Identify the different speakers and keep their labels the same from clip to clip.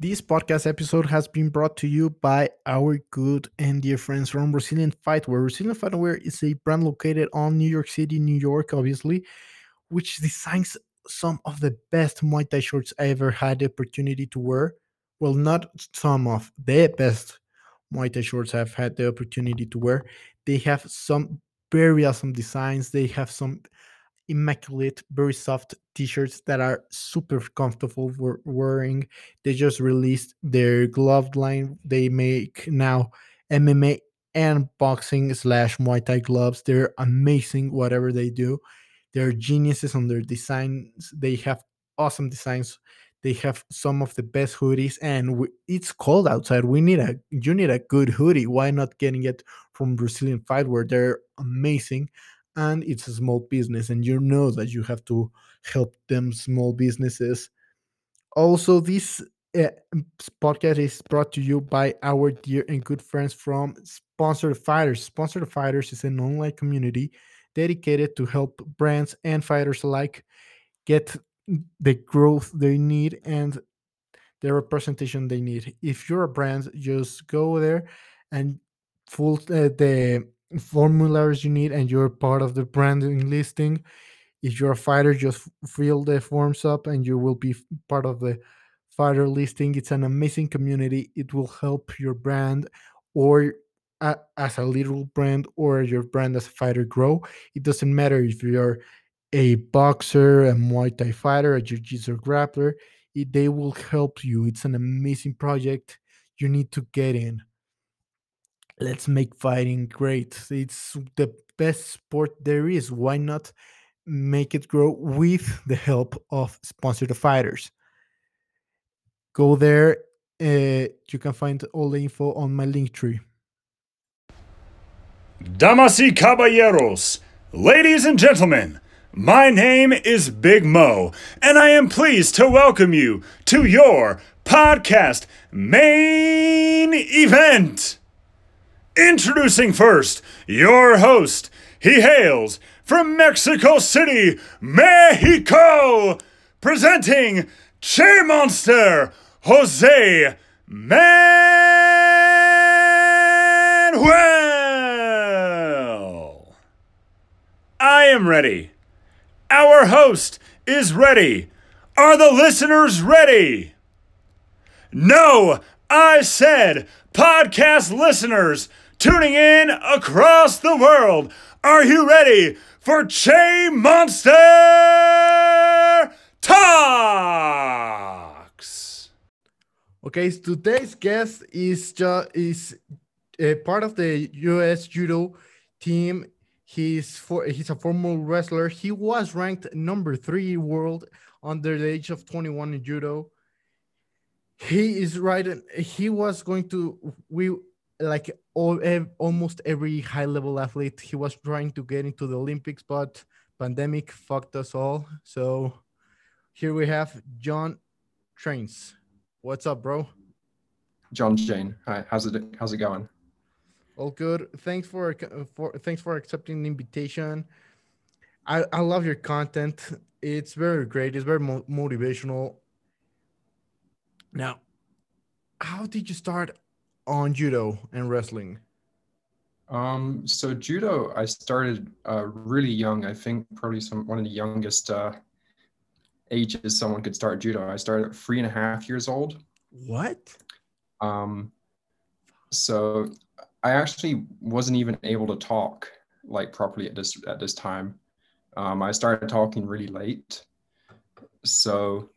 Speaker 1: This podcast episode has been brought to you by our good and dear friends from Brazilian Fightwear. Brazilian Fightwear is a brand located on New York City, New York, obviously, which designs some of the best Muay Thai shorts I ever had the opportunity to wear. Well, not some of the best Muay Thai shorts I've had the opportunity to wear. They have some very awesome designs. They have some immaculate, very soft t-shirts that are super comfortable for wearing. They just released their glove line. They make now MMA and boxing slash Muay Thai gloves. They're amazing, whatever they do. They're geniuses on their designs. They have awesome designs. They have some of the best hoodies, and we, it's cold outside. We need a you need a good hoodie. Why not getting it from Brazilian Fight Fightwear? They're amazing and it's a small business and you know that you have to help them small businesses. Also this uh, podcast is brought to you by our dear and good friends from sponsored fighters. Sponsored fighters is an online community dedicated to help brands and fighters alike get the growth they need and the representation they need. If you're a brand just go there and full uh, the formulas you need and you're part of the branding listing if you're a fighter just fill the forms up and you will be part of the fighter listing. It's an amazing community. It will help your brand or as a little brand or your brand as a fighter grow. It doesn't matter if you're a boxer a muay thai fighter a jiu-jitsu grappler it, they will help you. It's an amazing project. You need to get in let's make fighting great. It's the best sport there is. Why not make it grow with the help of sponsored fighters? Go there. Uh, you can find all the info on my link tree.
Speaker 2: Damas y caballeros, ladies and gentlemen, my name is Big Mo, and I am pleased to welcome you to your podcast main event. Introducing first your host. He hails from Mexico City, Mexico, presenting Che Monster, Jose Manuel. I am ready. Our host is ready. Are the listeners ready? No, I said podcast listeners tuning in across the world. Are you ready for Che Monster Talks?
Speaker 1: Okay, so today's guest is is a part of the U.S. Judo team. He's for he's a former wrestler. He was ranked number three world under the age of 21 in judo. He is right. He was going to we like all almost every high level athlete he was trying to get into the olympics but pandemic fucked us all. So here we have john trains. What's up bro?
Speaker 3: John Jayne hi how's it how's it going?
Speaker 1: All good. Thanks for for thanks for accepting the invitation. I i love your content. It's very great. It's very mo- motivational now how did you start on judo and wrestling?
Speaker 3: Um, so judo, I started uh, really young. I think probably some one of the youngest uh, ages someone could start judo. I started at three and a half years old.
Speaker 1: What?
Speaker 3: Um, so I actually wasn't even able to talk like properly at this at this time. Um, I started talking really late. So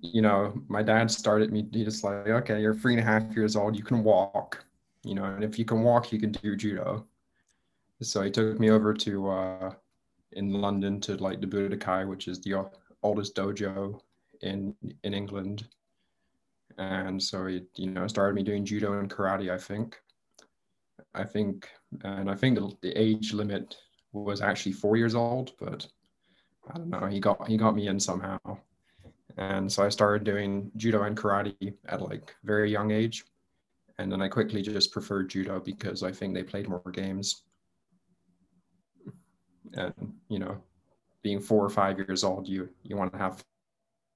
Speaker 3: you know, my dad started me, he just like, okay, you're three and a half years old, you can walk, you know, and if you can walk, you can do judo. So he took me over to, uh, in London to like the Budokwai, which is the oldest dojo in, in England. And so he, you know, started me doing judo and karate, I think. I think, and I think the, the age limit was actually four years old, but I don't know. He got he got me in somehow. And so I started doing judo and karate at like very young age. And then I quickly just preferred judo because I think they played more games. And, you know, being four or five years old, you, you want to have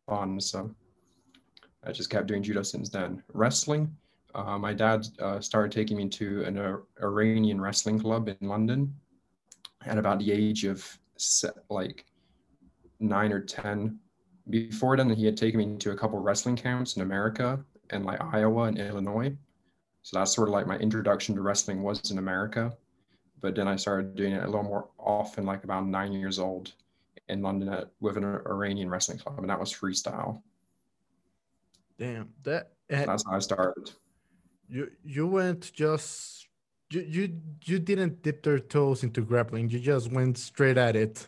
Speaker 3: fun. So I just kept doing judo since then. Wrestling, uh, my dad uh, started taking me to an uh, Iranian wrestling club in London at about the age of like nine or 10. Before then, he had taken me to a couple wrestling camps in America and like Iowa and Illinois. So that's sort of like my introduction to wrestling was in America. But then I started doing it a little more often, like about nine years old in London at, with an Iranian wrestling club, and that was freestyle.
Speaker 1: Damn, that uh,
Speaker 3: that's how I started.
Speaker 1: You you went just you you you didn't dip their toes into grappling. You just went straight at it.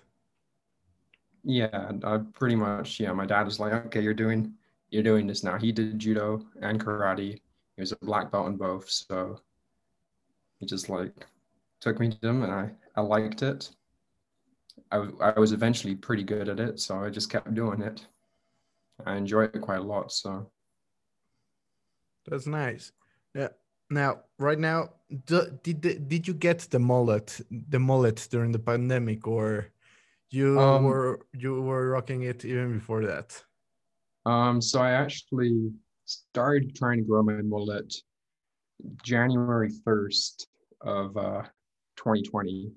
Speaker 3: Yeah, I pretty much. Yeah, my dad was like, "Okay, you're doing you're doing this now." He did judo and karate. He was a black belt in both, so he just like took me to them, and I I liked it. I, I was eventually pretty good at it, so I just kept doing it. I enjoy it quite a lot. So
Speaker 1: that's nice. Yeah. Now, right now, did did you get the mullet, the mullet during the pandemic, or you um, were you were rocking it even before that?
Speaker 3: Um, so I actually started trying to grow my mullet January first of uh, 2020.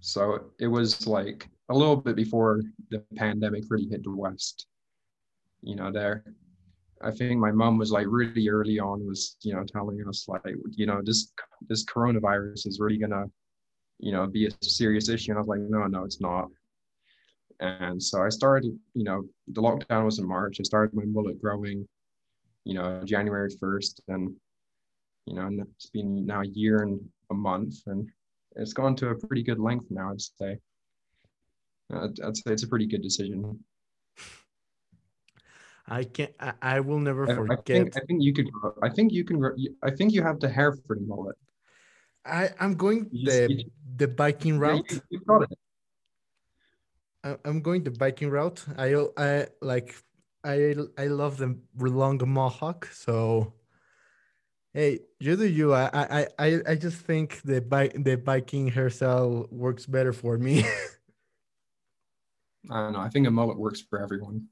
Speaker 3: So it was like a little bit before the pandemic really hit the West. You know, there I think my mom was like really early on was you know telling us like you know this this coronavirus is really gonna you know be a serious issue and I was like no no it's not and so I started you know the lockdown was in March I started my mullet growing you know January 1st and you know it's been now a year and a month and it's gone to a pretty good length now I'd say I'd, I'd say it's a pretty good decision
Speaker 1: I can't. I, I will never forget.
Speaker 3: I think, I think you could. I think you can. I think you have the hair for the mullet.
Speaker 1: I I'm going you the just, the biking route. Yeah, you, you got it. I, I'm going the biking route. I I like. I I love the long mohawk. So. Hey, you do you. I I I I just think the bike the biking hairstyle works better for me.
Speaker 3: I don't know. I think a mullet works for everyone.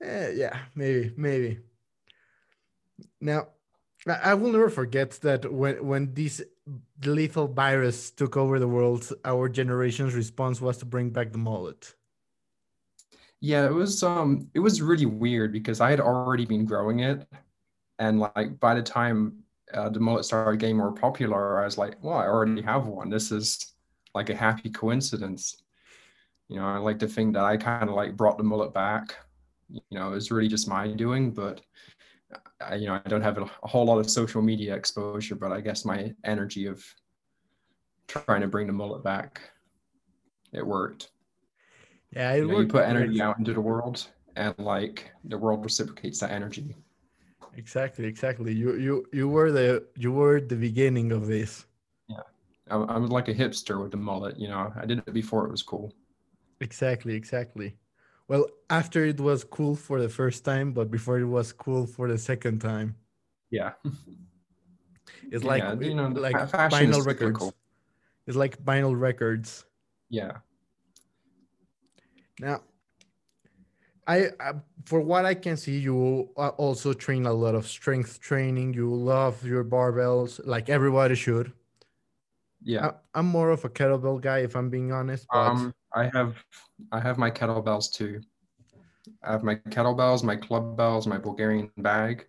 Speaker 1: Eh, yeah, maybe, maybe. Now, I will never forget that when when this lethal virus took over the world, our generation's response was to bring back the mullet.
Speaker 3: Yeah, it was um it was really weird because I had already been growing it, and like by the time uh, the mullet started getting more popular, I was like, well, I already have one. This is like a happy coincidence. You know, I like to think that I kind of like brought the mullet back you know, it was really just my doing, but I, you know, I don't have a, a whole lot of social media exposure, but I guess my energy of trying to bring the mullet back, it worked.
Speaker 1: Yeah,
Speaker 3: it you, know, you put energy out into the world, and like the world reciprocates that energy.
Speaker 1: Exactly, exactly. You you you were the you were the beginning of this.
Speaker 3: Yeah, I, I was like a hipster with the mullet. You know, I did it before it was cool.
Speaker 1: Exactly, exactly. Well, after it was cool for the first time, but before it was cool for the second time.
Speaker 3: Yeah.
Speaker 1: It's like yeah, you know, like vinyl records. It's like vinyl records.
Speaker 3: Yeah.
Speaker 1: Now, I, I, for what I can see, you also train a lot of strength training. You love your barbells, like everybody should.
Speaker 3: Yeah,
Speaker 1: I, am more of a kettlebell guy, if I'm being honest. But...
Speaker 3: Um, I have I have my kettlebells too. I have my kettlebells, my club bells, my Bulgarian bag.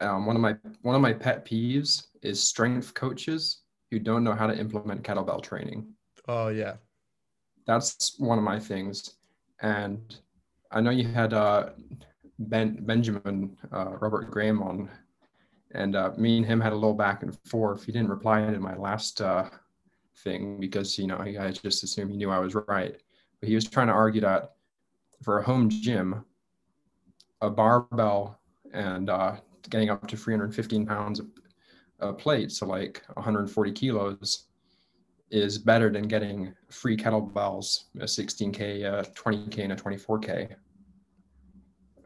Speaker 3: Um, one of my one of my pet peeves is strength coaches who don't know how to implement kettlebell training.
Speaker 1: Oh yeah,
Speaker 3: that's one of my things. And I know you had uh, Ben Benjamin uh, Robert Graham on, and uh, me and him had a little back and forth. He didn't reply to my last uh, thing because you know I just assumed he knew I was right. But he was trying to argue that for a home gym, a barbell and uh, getting up to 315 pounds a plate, so like 140 kilos, is better than getting free kettlebells, a 16k, a 20k, and a 24k.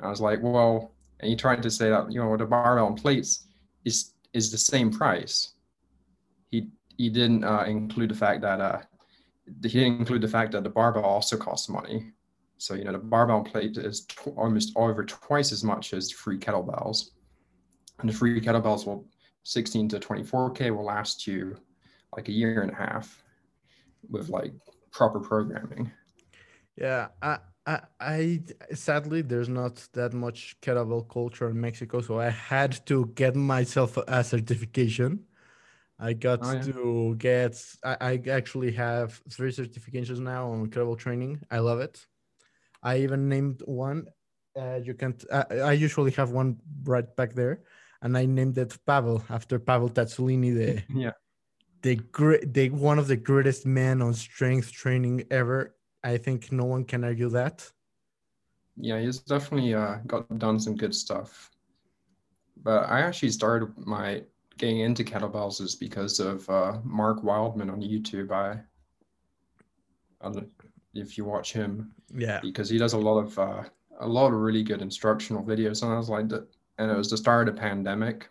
Speaker 3: I was like, well, and he tried to say that you know the barbell and plates is is the same price. He he didn't uh, include the fact that uh, he didn't include the fact that the barbell also costs money. So, you know, the barbell plate is almost over twice as much as free kettlebells. And the free kettlebells will 16 to 24K will last you like a year and a half with like proper programming.
Speaker 1: Yeah, I, I sadly there's not that much kettlebell culture in Mexico, so I had to get myself a certification. I got oh, yeah. to get. I, I actually have three certifications now on kettlebell training. I love it. I even named one. Uh, you can. Uh, I usually have one right back there, and I named it Pavel after Pavel Tsatsouline, the
Speaker 3: yeah,
Speaker 1: the great, the one of the greatest men on strength training ever. I think no one can argue that.
Speaker 3: Yeah, he's definitely uh, got done some good stuff. But I actually started my getting into kettlebells is because of uh, Mark Wildman on YouTube. I, I if you watch him,
Speaker 1: yeah,
Speaker 3: because he does a lot of uh, a lot of really good instructional videos, and I was like, and it was the start of the pandemic,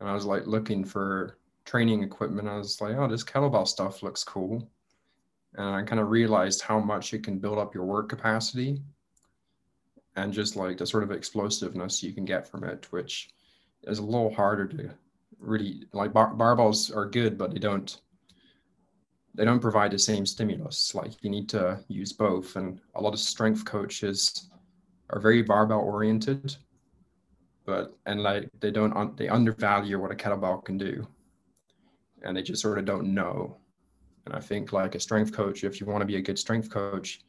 Speaker 3: and I was like looking for training equipment. I was like, oh, this kettlebell stuff looks cool, Uh, and I kind of realized how much it can build up your work capacity, and just like the sort of explosiveness you can get from it, which is a little harder to really like bar- barbells are good, but they don't they don't provide the same stimulus. Like you need to use both, and a lot of strength coaches are very barbell oriented, but and like they don't they undervalue what a kettlebell can do, and they just sort of don't know. And I think like a strength coach, if you want to be a good strength coach,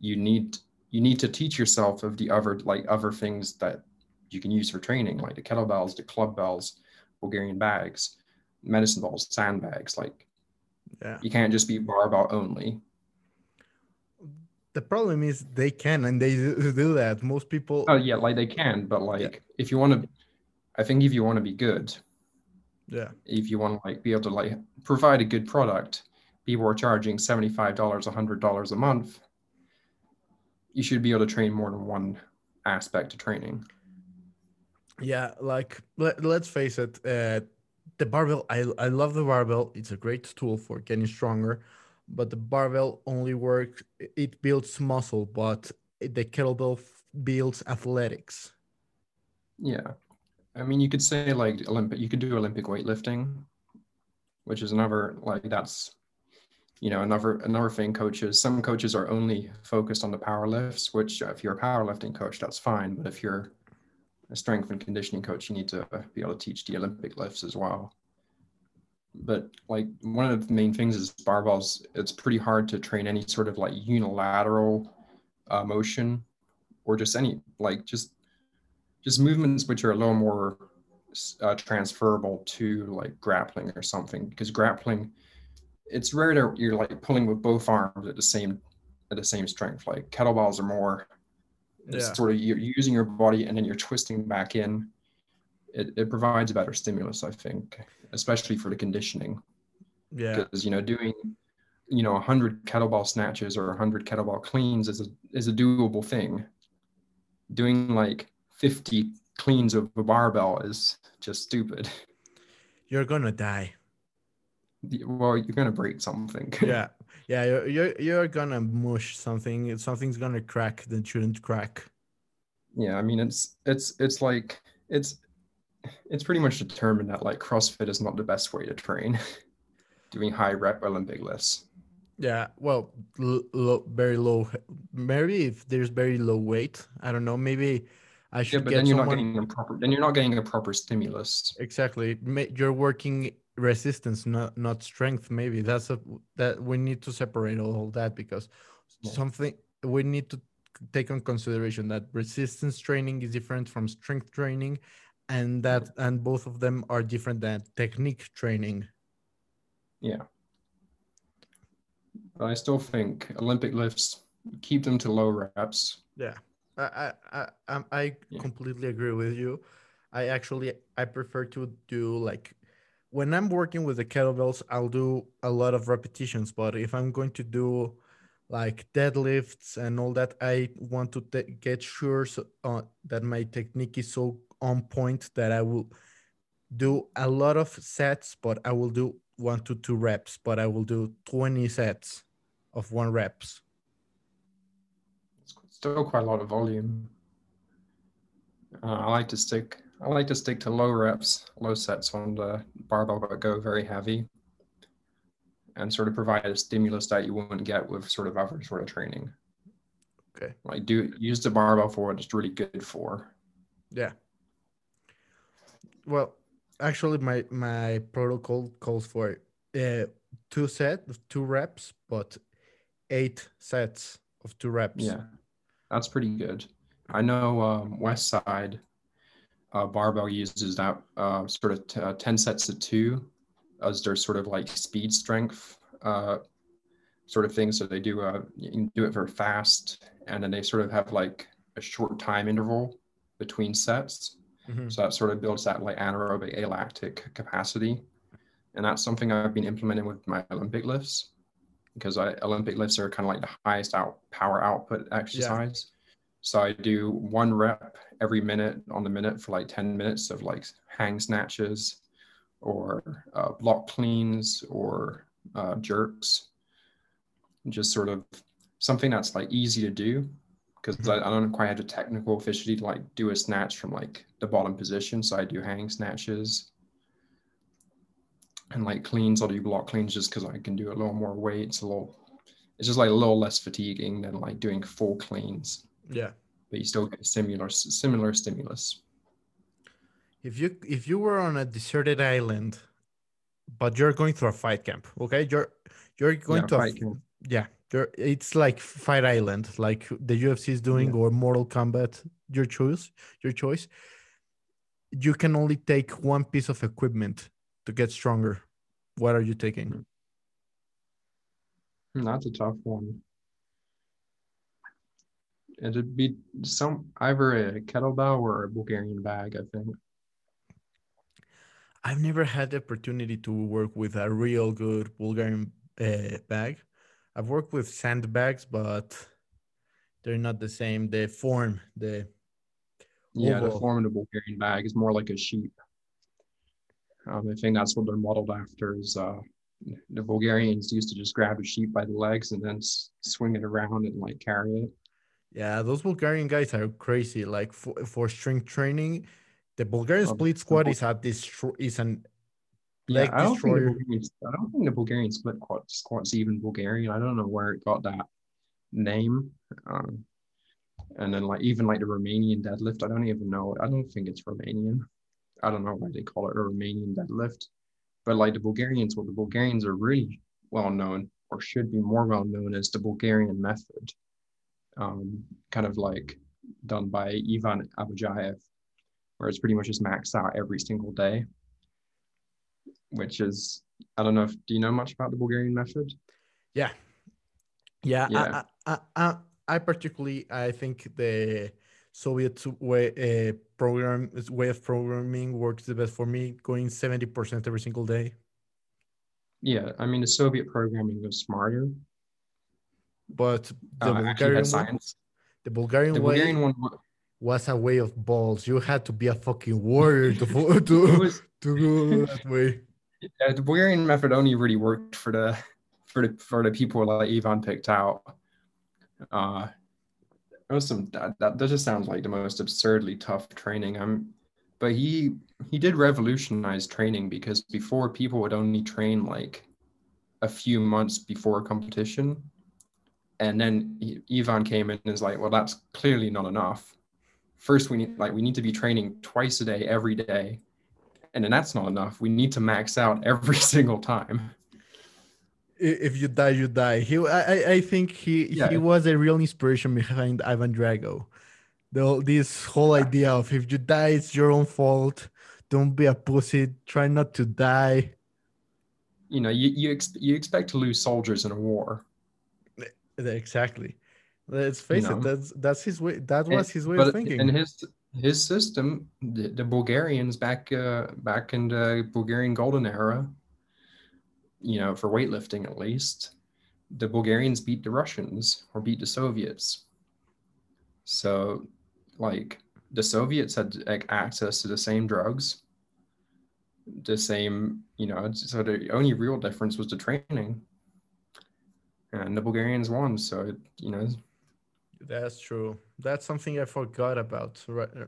Speaker 3: you need you need to teach yourself of the other like other things that you can use for training, like the kettlebells, the club bells, Bulgarian bags, medicine balls, sandbags. Like,
Speaker 1: yeah,
Speaker 3: you can't just be barbell only.
Speaker 1: The problem is they can and they do that. Most people.
Speaker 3: Oh yeah, like they can, but like yeah. if you want to, I think if you want to be good,
Speaker 1: yeah,
Speaker 3: if you want to like be able to like provide a good product, people are charging seventy five dollars, hundred dollars a month. You should be able to train more than one aspect of training.
Speaker 1: Yeah like let, let's face it uh, the barbell I, I love the barbell. It's a great tool for getting stronger but the barbell only works it builds muscle but the kettlebell builds athletics.
Speaker 3: Yeah i mean you could say like olympic you could do olympic weightlifting which is another like that's you know another another thing coaches some coaches are only focused on the power lifts which if you're a powerlifting coach that's fine but if you're a strength and conditioning coach, you need to be able to teach the Olympic lifts as well. But like one of the main things is barbells. It's pretty hard to train any sort of like unilateral uh, motion, or just any like just just movements which are a little more uh, transferable to like grappling or something. Because grappling, it's rare that you're like pulling with both arms at the same at the same strength. Like kettlebells are more yeah. sort of you're using your body and then you're twisting back in. It, it provides a better stimulus, I think, especially for the conditioning.
Speaker 1: Yeah.
Speaker 3: Because you know, doing you know, hundred kettlebell snatches or hundred kettlebell cleans is a is a doable thing. Doing like 50 cleans of a barbell is just stupid.
Speaker 1: You're gonna die.
Speaker 3: Well, you're gonna break something.
Speaker 1: Yeah, yeah, you're, you're you're gonna mush something. If Something's gonna crack that shouldn't crack.
Speaker 3: Yeah, I mean it's it's it's like it's it's pretty much determined that like CrossFit is not the best way to train. Doing high rep Olympic lifts.
Speaker 1: Yeah, well, low, very low. Maybe if there's very low weight, I don't know. Maybe I should.
Speaker 3: Yeah, but then you're someone... not getting a proper. Then you're not getting a proper stimulus.
Speaker 1: Exactly. You're working resistance not not strength maybe that's a that we need to separate all that because yeah. something we need to take on consideration that resistance training is different from strength training and that and both of them are different than technique training
Speaker 3: yeah but i still think olympic lifts keep them to low reps
Speaker 1: yeah i i i, I yeah. completely agree with you i actually i prefer to do like when I'm working with the kettlebells, I'll do a lot of repetitions. But if I'm going to do like deadlifts and all that, I want to get sure so, uh, that my technique is so on point that I will do a lot of sets, but I will do one to two reps, but I will do 20 sets of one reps.
Speaker 3: Still quite a lot of volume. Uh, I like to stick. I like to stick to low reps, low sets on the barbell, but go very heavy, and sort of provide a stimulus that you wouldn't get with sort of other sort of training.
Speaker 1: Okay.
Speaker 3: Like do use the barbell for what it's really good for.
Speaker 1: Yeah. Well, actually, my my protocol calls for uh, two set, two reps, but eight sets of two reps.
Speaker 3: Yeah, that's pretty good. I know um, West Side uh, Barbell uses that uh, sort of t- uh, 10 sets of two as their sort of like speed strength uh, sort of thing. So they do, uh, you can do it very fast and then they sort of have like a short time interval between sets.
Speaker 1: Mhm.
Speaker 3: So that sort of builds that like anaerobic alactic capacity. And that's something I've been implementing with my Olympic lifts because I, Olympic lifts are kind of like the highest out power output exercise. So I do one rep every minute on the minute for like 10 minutes of like hang snatches or uh, block cleans or uh, jerks. Just sort of something that's like easy to do because I, I don't quite have the technical efficiency to like do a snatch from like the bottom position. So I do hang snatches and like cleans. I'll do block cleans just because I can do a little more weight. It's a little, it's just like a little less fatiguing than like doing full cleans,
Speaker 1: Yeah.
Speaker 3: but you still get similar similar stimulus.
Speaker 1: If you if you were on a deserted island, but you're going through a fight camp, okay? You're you're going
Speaker 3: Yeah,
Speaker 1: to a
Speaker 3: camp.
Speaker 1: yeah. You're, it's like Fight Island, like the UFC is doing, or Mortal Kombat. Your choice, your choice. You can only take one piece of equipment to get stronger. What are you taking?
Speaker 3: That's a tough one. It'd be some either a kettlebell or a Bulgarian bag, I think.
Speaker 1: I've never had the opportunity to work with a real good Bulgarian uh, bag. I've worked with sandbags, but they're not the same. The form, the
Speaker 3: Yeah, the
Speaker 1: Oval.
Speaker 3: form of the Bulgarian bag is more like a sheep. Um, I think that's what they're modeled after. Is uh, the Bulgarians used to just grab a sheep by the legs and then s- swing it around and like carry it.
Speaker 1: yeah, those Bulgarian guys are crazy. Like for, for strength training, the Bulgarian split
Speaker 3: the
Speaker 1: squat is at this is an
Speaker 3: Yeah,
Speaker 1: leg
Speaker 3: I don't think the
Speaker 1: destroyer.
Speaker 3: Bulgarian, I don't think the Bulgarian split squat, squat's even Bulgarian. I don't know where it got that name. Um, and then like even like the Romanian deadlift, I don't even know. I don't think it's Romanian. I don't know why they call it a Romanian deadlift. But like the Bulgarians, well, the Bulgarians are really well known, or should be more well known as the Bulgarian method, um, kind of like done by Ivan Abadjiev, where it's pretty much just maxed out every single day which is I don't know if do you know much about the Bulgarian method?
Speaker 1: Yeah, yeah.
Speaker 3: Yeah.
Speaker 1: I, I, I, I particularly I think the Soviet way uh, program way of programming works the best for me. Going seventy percent every single day.
Speaker 3: Yeah, I mean the Soviet programming was smarter.
Speaker 1: But the
Speaker 3: Uh,
Speaker 1: Bulgarian one,
Speaker 3: science.
Speaker 1: the Bulgarian
Speaker 3: The
Speaker 1: way
Speaker 3: one
Speaker 1: was a way of balls. You had to be a fucking warrior to to
Speaker 3: was
Speaker 1: to go that way.
Speaker 3: yeah, the Bulgarian method only really worked for the for the for the people like Ivan picked out. Uh it was some that, that that just sounds like the most absurdly tough training. I'm but he he did revolutionize training because before people would only train like a few months before a competition. And then Ivan came in and is like well that's clearly not enough. First we need like we need to be training twice a day every day. And then that's not enough. We need to max out every single time
Speaker 1: If you die, you die. He, I, I- think he
Speaker 3: Yeah.
Speaker 1: he was a real inspiration behind Ivan Drago. The this whole idea of if you die, it's your own fault. Don't be a pussy. Try not to die.
Speaker 3: you know you you, ex- you expect to lose soldiers in a war
Speaker 1: Exactly. Let's face
Speaker 3: know.
Speaker 1: it. That's that's his way. That
Speaker 3: And-
Speaker 1: was his way
Speaker 3: but
Speaker 1: of thinking.
Speaker 3: in his his system the, the bulgarians back uh, back in the bulgarian golden era you know for weightlifting at least the bulgarians beat the russians or beat the soviets so like the soviets had like, access to the same drugs the same you know so the only real difference was the training and the bulgarians won so you know
Speaker 1: That's true. That's something I forgot about. Right. uh,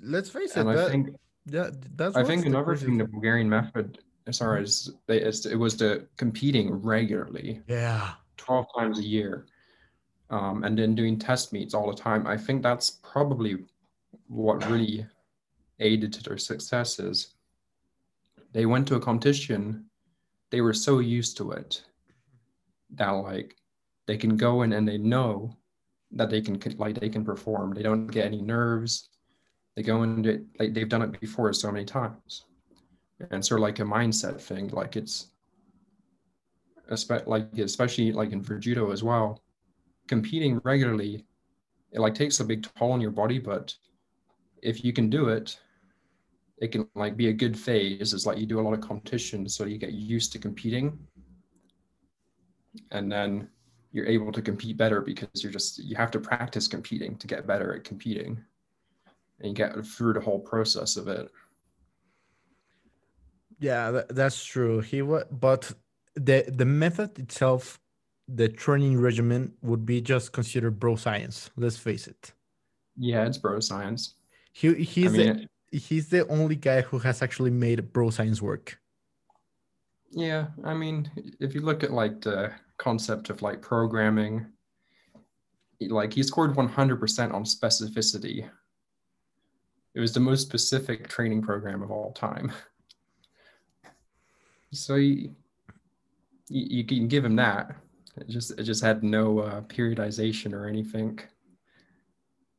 Speaker 1: Let's face it.
Speaker 3: And I
Speaker 1: that,
Speaker 3: think
Speaker 1: yeah, that's
Speaker 3: I think another thing the. Bulgarian method, sorry, is they, it was the competing regularly,
Speaker 1: Yeah.
Speaker 3: 12 times a year, um, and then doing test meets all the time. I think that's probably what really aided to their successes. They went to a competition, they were so used to it that like they can go in and they know that they can like they can perform. They don't get any nerves. They go into it like they've done it before so many times. And sort of like a mindset thing, like it's like especially like in for judo as well, competing regularly, it like takes a big toll on your body, but if you can do it, it can like be a good phase. It's like you do a lot of competition, so you get used to competing, and then you're able to compete better because you're just you have to practice competing to get better at competing, and you get through the whole process of it.
Speaker 1: Yeah, that's true. He was, but the the method itself, the training regimen would be just considered bro science. Let's face it.
Speaker 3: Yeah, it's bro science.
Speaker 1: He
Speaker 3: I
Speaker 1: he's
Speaker 3: mean,
Speaker 1: the he's the only guy who has actually made bro science work.
Speaker 3: yeah, I mean, if you look at like the concept of like programming, like he scored 100% on specificity. It was the most specific training program of all time. So you, you, you can give him that. It just it just had no uh, periodization or anything.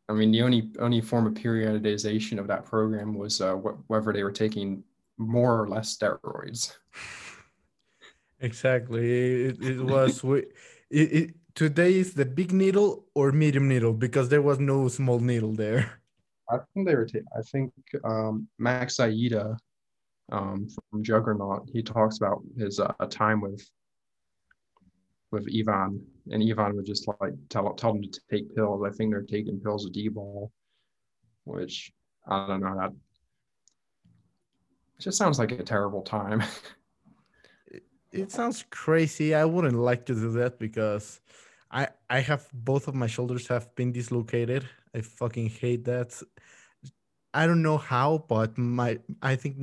Speaker 3: I mean, the only only form of periodization of that program was uh, wh- whether they were taking more or less steroids.
Speaker 1: Exactly. It, it was we- it, it today is the big needle or medium needle because there was no small needle there.
Speaker 3: I think they were. Ta- I think um, Max Aita um, from Juggernaut. He talks about his uh, time with with Ivan, and Ivan would just like tell tell them to take pills. I think they're taking pills of D-ball, which I don't know. That just sounds like a terrible time.
Speaker 1: It sounds crazy. I wouldn't like to do that because I I have both of my shoulders have been dislocated. I fucking hate that. I don't know how, but my I think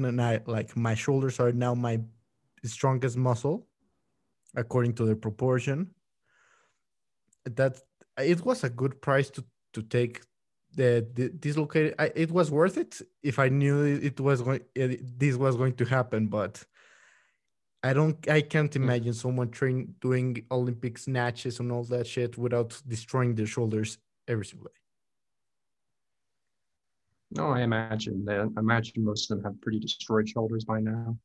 Speaker 1: like my shoulders are now my strongest muscle according to the proportion. That it was a good price to to take the, the dislocated. I, it was worth it if I knew it, it was going it, this was going to happen, but I don't I can't mm. imagine someone train doing Olympic snatches and all that shit without destroying their shoulders every single day.
Speaker 3: No, I imagine. I imagine most of them have pretty destroyed shoulders by now.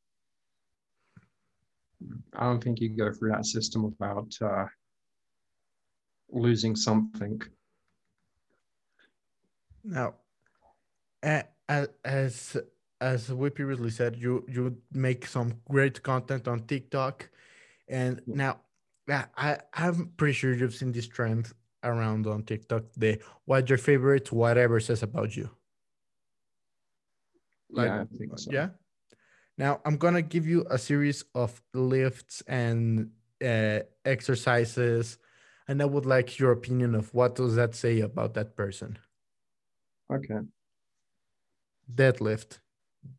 Speaker 3: I don't think you go through that system without uh, losing something.
Speaker 1: Now, as as we previously said, you you make some great content on TikTok, and now I I- I'm pretty sure you've seen this trend around on TikTok. The what's your favorite whatever says about you. Like,
Speaker 3: yeah, I think so.
Speaker 1: Yeah. Now I'm gonna give you a series of lifts and uh, exercises, and I would like your opinion of what does that say about that person.
Speaker 3: Okay.
Speaker 1: Deadlift,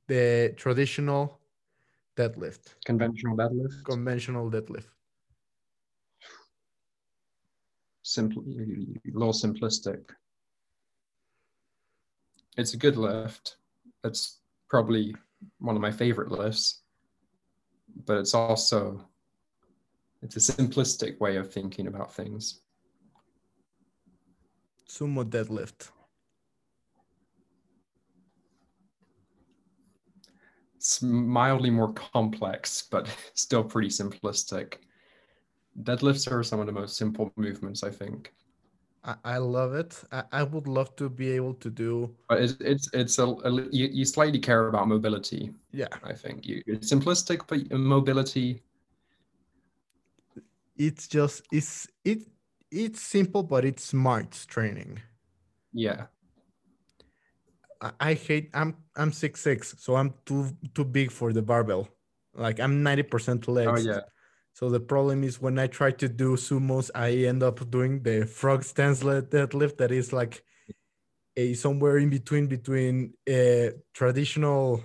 Speaker 1: the traditional deadlift,
Speaker 3: Conventional deadlift.
Speaker 1: conventional deadlift.
Speaker 3: Simple, a little simplistic. It's a good lift. It's probably one of my favorite lifts, but it's also it's a simplistic way of thinking about things.
Speaker 1: Sumo deadlift.
Speaker 3: It's mildly more complex, but still pretty simplistic. Deadlifts are some of the most simple movements, I think.
Speaker 1: I, I love it. I, I would love to be able to do.
Speaker 3: But it's it's it's a, a you, you slightly care about mobility.
Speaker 1: Yeah,
Speaker 3: I think you it's simplistic, but mobility.
Speaker 1: it's just it's it it's simple, but it's smart training.
Speaker 3: Yeah,
Speaker 1: I, I hate. I'm I'm six six, so I'm too too big for the barbell. Like I'm ninety percent oh, legs.
Speaker 3: Oh yeah.
Speaker 1: So the problem is when I try to do sumos, I end up doing the frog stance deadlift that is like a somewhere in between between a traditional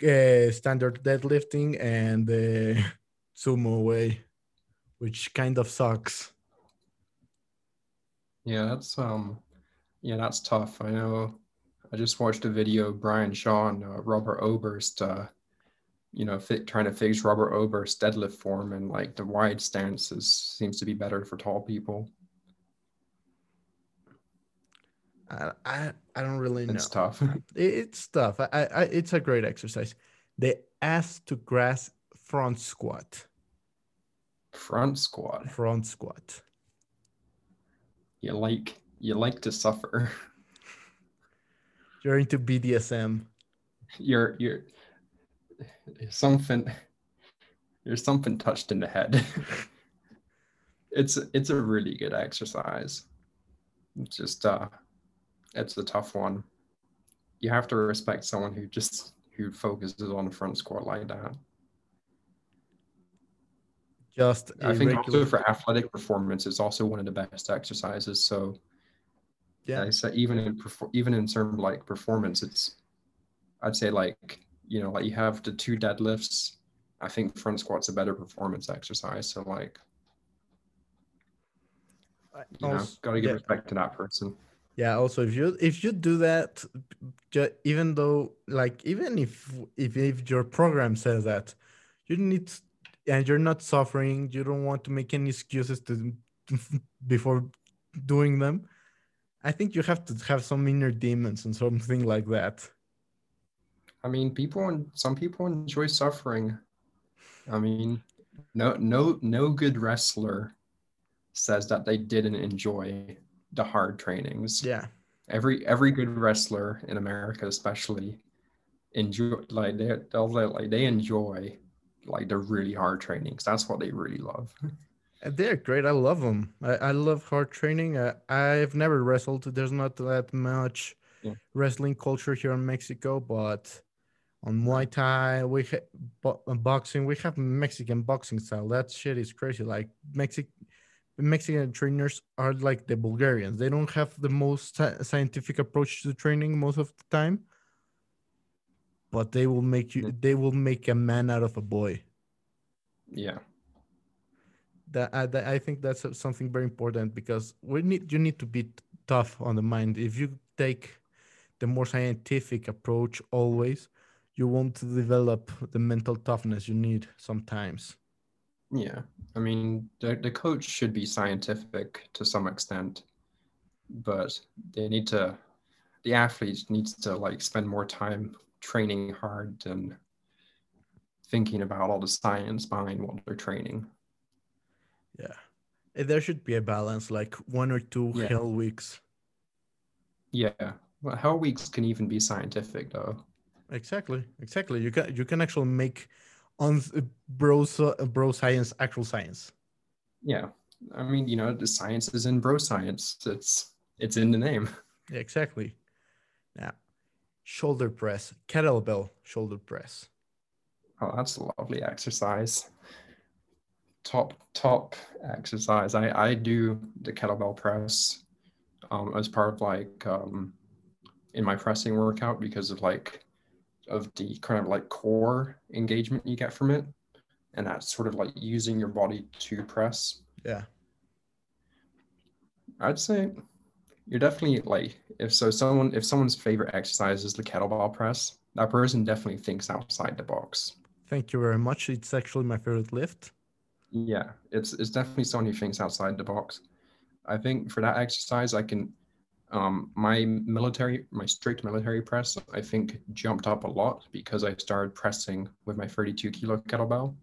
Speaker 1: uh, standard deadlifting and the sumo way, which kind of sucks.
Speaker 3: Yeah, that's um, yeah, that's tough. I know. I just watched a video of Brian Shaw and uh, Robert Oberst, uh, you know, fit, trying to fix Robert Oberst's deadlift form, and like the wide stances seems to be better for tall people.
Speaker 1: I I, I don't really know.
Speaker 3: It's tough.
Speaker 1: it's tough. I, I it's a great exercise. The ass to grass front squat.
Speaker 3: Front squat.
Speaker 1: Front squat.
Speaker 3: You like you like to suffer.
Speaker 1: You're into BDSM.
Speaker 3: You're you're something there's something touched in the head. it's it's a really good exercise. It's just uh it's a tough one. You have to respect someone who just who focuses on the front squat like that.
Speaker 1: Just
Speaker 3: I think regular... also for athletic performance, it's also one of the best exercises. So yeah, I say even in even in terms like performance, it's I'd say like you know like you have the two deadlifts. I think front squat's a better performance exercise. So like you know, got to give yeah. respect to that person
Speaker 1: yeah also if you if you do that even though like even if if, if your program says that you need and you're not suffering you don't want to make any excuses to before doing them i think you have to have some inner demons and something like that
Speaker 3: i mean people and some people enjoy suffering i mean no no no good wrestler says that they didn't enjoy the hard trainings.
Speaker 1: Yeah.
Speaker 3: Every every good wrestler in America, especially, enjoy like they they'll like they enjoy like the really hard trainings. That's what they really love.
Speaker 1: Uh, they're great. I love them. I, I love hard training. I, I've never wrestled. There's not that much yeah. wrestling culture here in Mexico, but on Muay Thai, we ha- bo- boxing, we have Mexican boxing style. That shit is crazy. Like Mexican Mexican trainers are like the Bulgarians. They don't have the most scientific approach to training most of the time, but they will make you. Mm. They will make a man out of a boy.
Speaker 3: Yeah.
Speaker 1: That I, that I think that's something very important because we need you need to be tough on the mind. If you take the more scientific approach always, you won't develop the mental toughness you need sometimes.
Speaker 3: Yeah, I mean, the, the coach should be scientific to some extent, but they need to, the athlete needs to like spend more time training hard and thinking about all the science behind what they're training.
Speaker 1: Yeah, there should be a balance, like one or two yeah. hell weeks.
Speaker 3: Yeah, well, hell weeks can even be scientific though.
Speaker 1: Exactly, exactly. You can you can actually make on bro, bro science, actual science.
Speaker 3: Yeah. I mean, you know, the science is in bro science. It's it's in the name.
Speaker 1: Exactly. Now, shoulder press, kettlebell shoulder press.
Speaker 3: Oh, that's a lovely exercise. Top top exercise. I I do the kettlebell press um, as part of like um, in my pressing workout because of like of the kind of like core engagement you get from it and that's sort of like using your body to press.
Speaker 1: Yeah.
Speaker 3: I'd say you're definitely like if so someone if someone's favorite exercise is the kettlebell press that person definitely thinks outside the box.
Speaker 1: Thank you very much. It's actually my favorite lift.
Speaker 3: Yeah it's it's definitely someone who thinks outside the box. I think for that exercise i can um, my military, my strict military press, I think jumped up a lot because I started pressing with my 32 kilo kettlebell.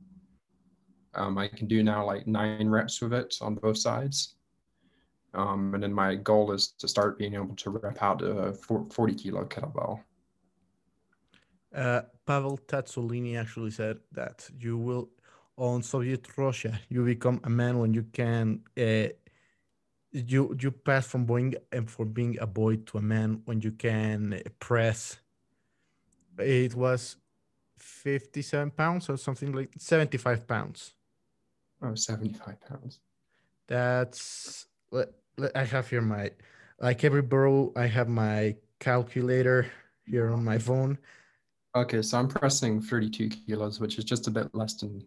Speaker 3: Um, I can do now like nine reps with it on both sides. Um, and then my goal is to start being able to rep out a 40 kilo kettlebell.
Speaker 1: Uh, Pavel Tsatsouline actually said that you will, on Soviet Russia, you become a man when you can uh, you you pass from being and eh, from being a boy to a man when you can press it was 57 pounds or something like 75 pounds
Speaker 3: Oh, 75 pounds.
Speaker 1: That's I have here my like every bro. I have my calculator here on my phone.
Speaker 3: Okay, so I'm pressing 32 kilos, which is just a bit less than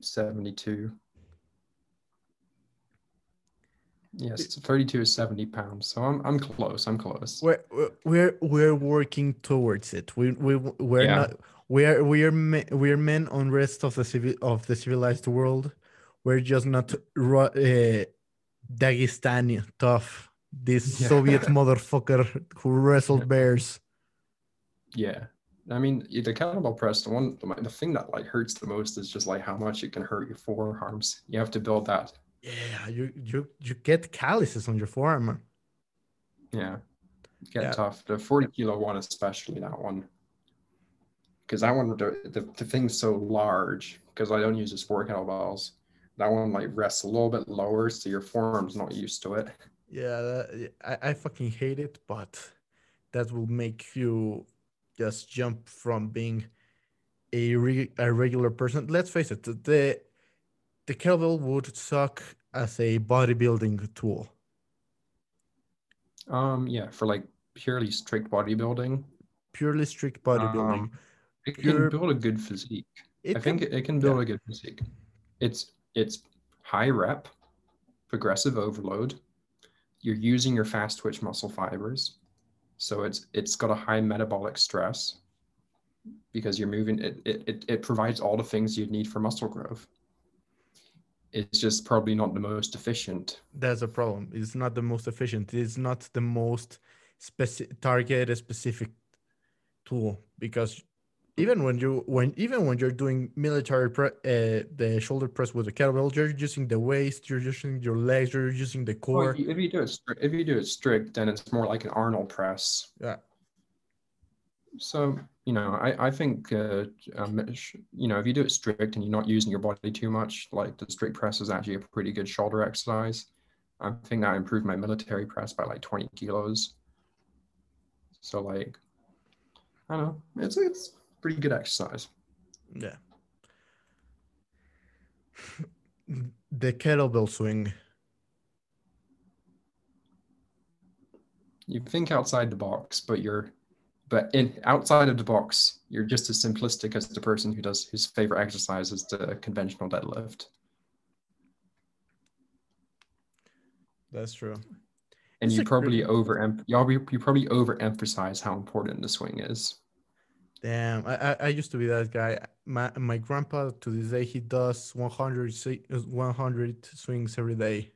Speaker 3: 72. Yes, 32 is 70 pounds. So I'm I'm close. I'm close.
Speaker 1: We're we're- we're working towards it. We we we're
Speaker 3: Yeah.
Speaker 1: not we're we're me, we're men on rest of the civil of the civilized world. We're just not uh, Dagestani tough. This
Speaker 3: Yeah.
Speaker 1: Soviet motherfucker who wrestled bears.
Speaker 3: Yeah. I mean, the kettlebell press, the one, the, the thing that like hurts the most is just like how much it can hurt your forearms. You have to build that.
Speaker 1: Yeah, you you you get calluses on your forearm.
Speaker 3: Yeah. Get
Speaker 1: Yeah.
Speaker 3: tough. The 40 kilo one, especially that one. Because that one, the, the, the thing's so large, because I don't use the sport kettlebells. That one like rests a little bit lower, so your forearm's not used to it.
Speaker 1: Yeah, that, I, I fucking hate it, but that will make you just jump from being a, re- a regular person. Let's face it, the the kettlebell would suck as a bodybuilding tool.
Speaker 3: Um, yeah, for like purely strict bodybuilding,
Speaker 1: Purely strict bodybuilding.
Speaker 3: um, it
Speaker 1: Pure-
Speaker 3: can build a good physique.
Speaker 1: it
Speaker 3: I think
Speaker 1: can-
Speaker 3: it, it can build a good physique. It's it's high rep, progressive overload. You're using your fast twitch muscle fibers, so it's it's got a high metabolic stress because you're moving. It it it, it provides all the things you'd need for muscle growth. It's just probably not the most efficient.
Speaker 1: that's a problem. It's not the most efficient. It's not the most speci- targeted specific tool because even when you when even when you're doing military pre- uh, the shoulder press with a kettlebell, you're using the waist, you're using your legs, you're using the
Speaker 3: Well,
Speaker 1: core.
Speaker 3: if you- if you do it if you do it strict, then it's more like an Arnold press.
Speaker 1: Yeah.
Speaker 3: So you know, I I think uh, um, you know if you do it strict and you're not using your body too much, like the strict press is actually a pretty good shoulder exercise. I think that improved my military press by like 20 kilos. So like, I don't know, it's it's pretty good exercise.
Speaker 1: Yeah. the kettlebell swing.
Speaker 3: You think outside the box, but you're but in outside of the box, you're just as simplistic as the person who does his favorite exercise is the conventional deadlift.
Speaker 1: That's true.
Speaker 3: And
Speaker 1: It's
Speaker 3: you probably over you you probably overemphasize how important the swing is.
Speaker 1: Damn, I, I, I used to be that guy. My my grandpa to this day he does 100 100 swings every day.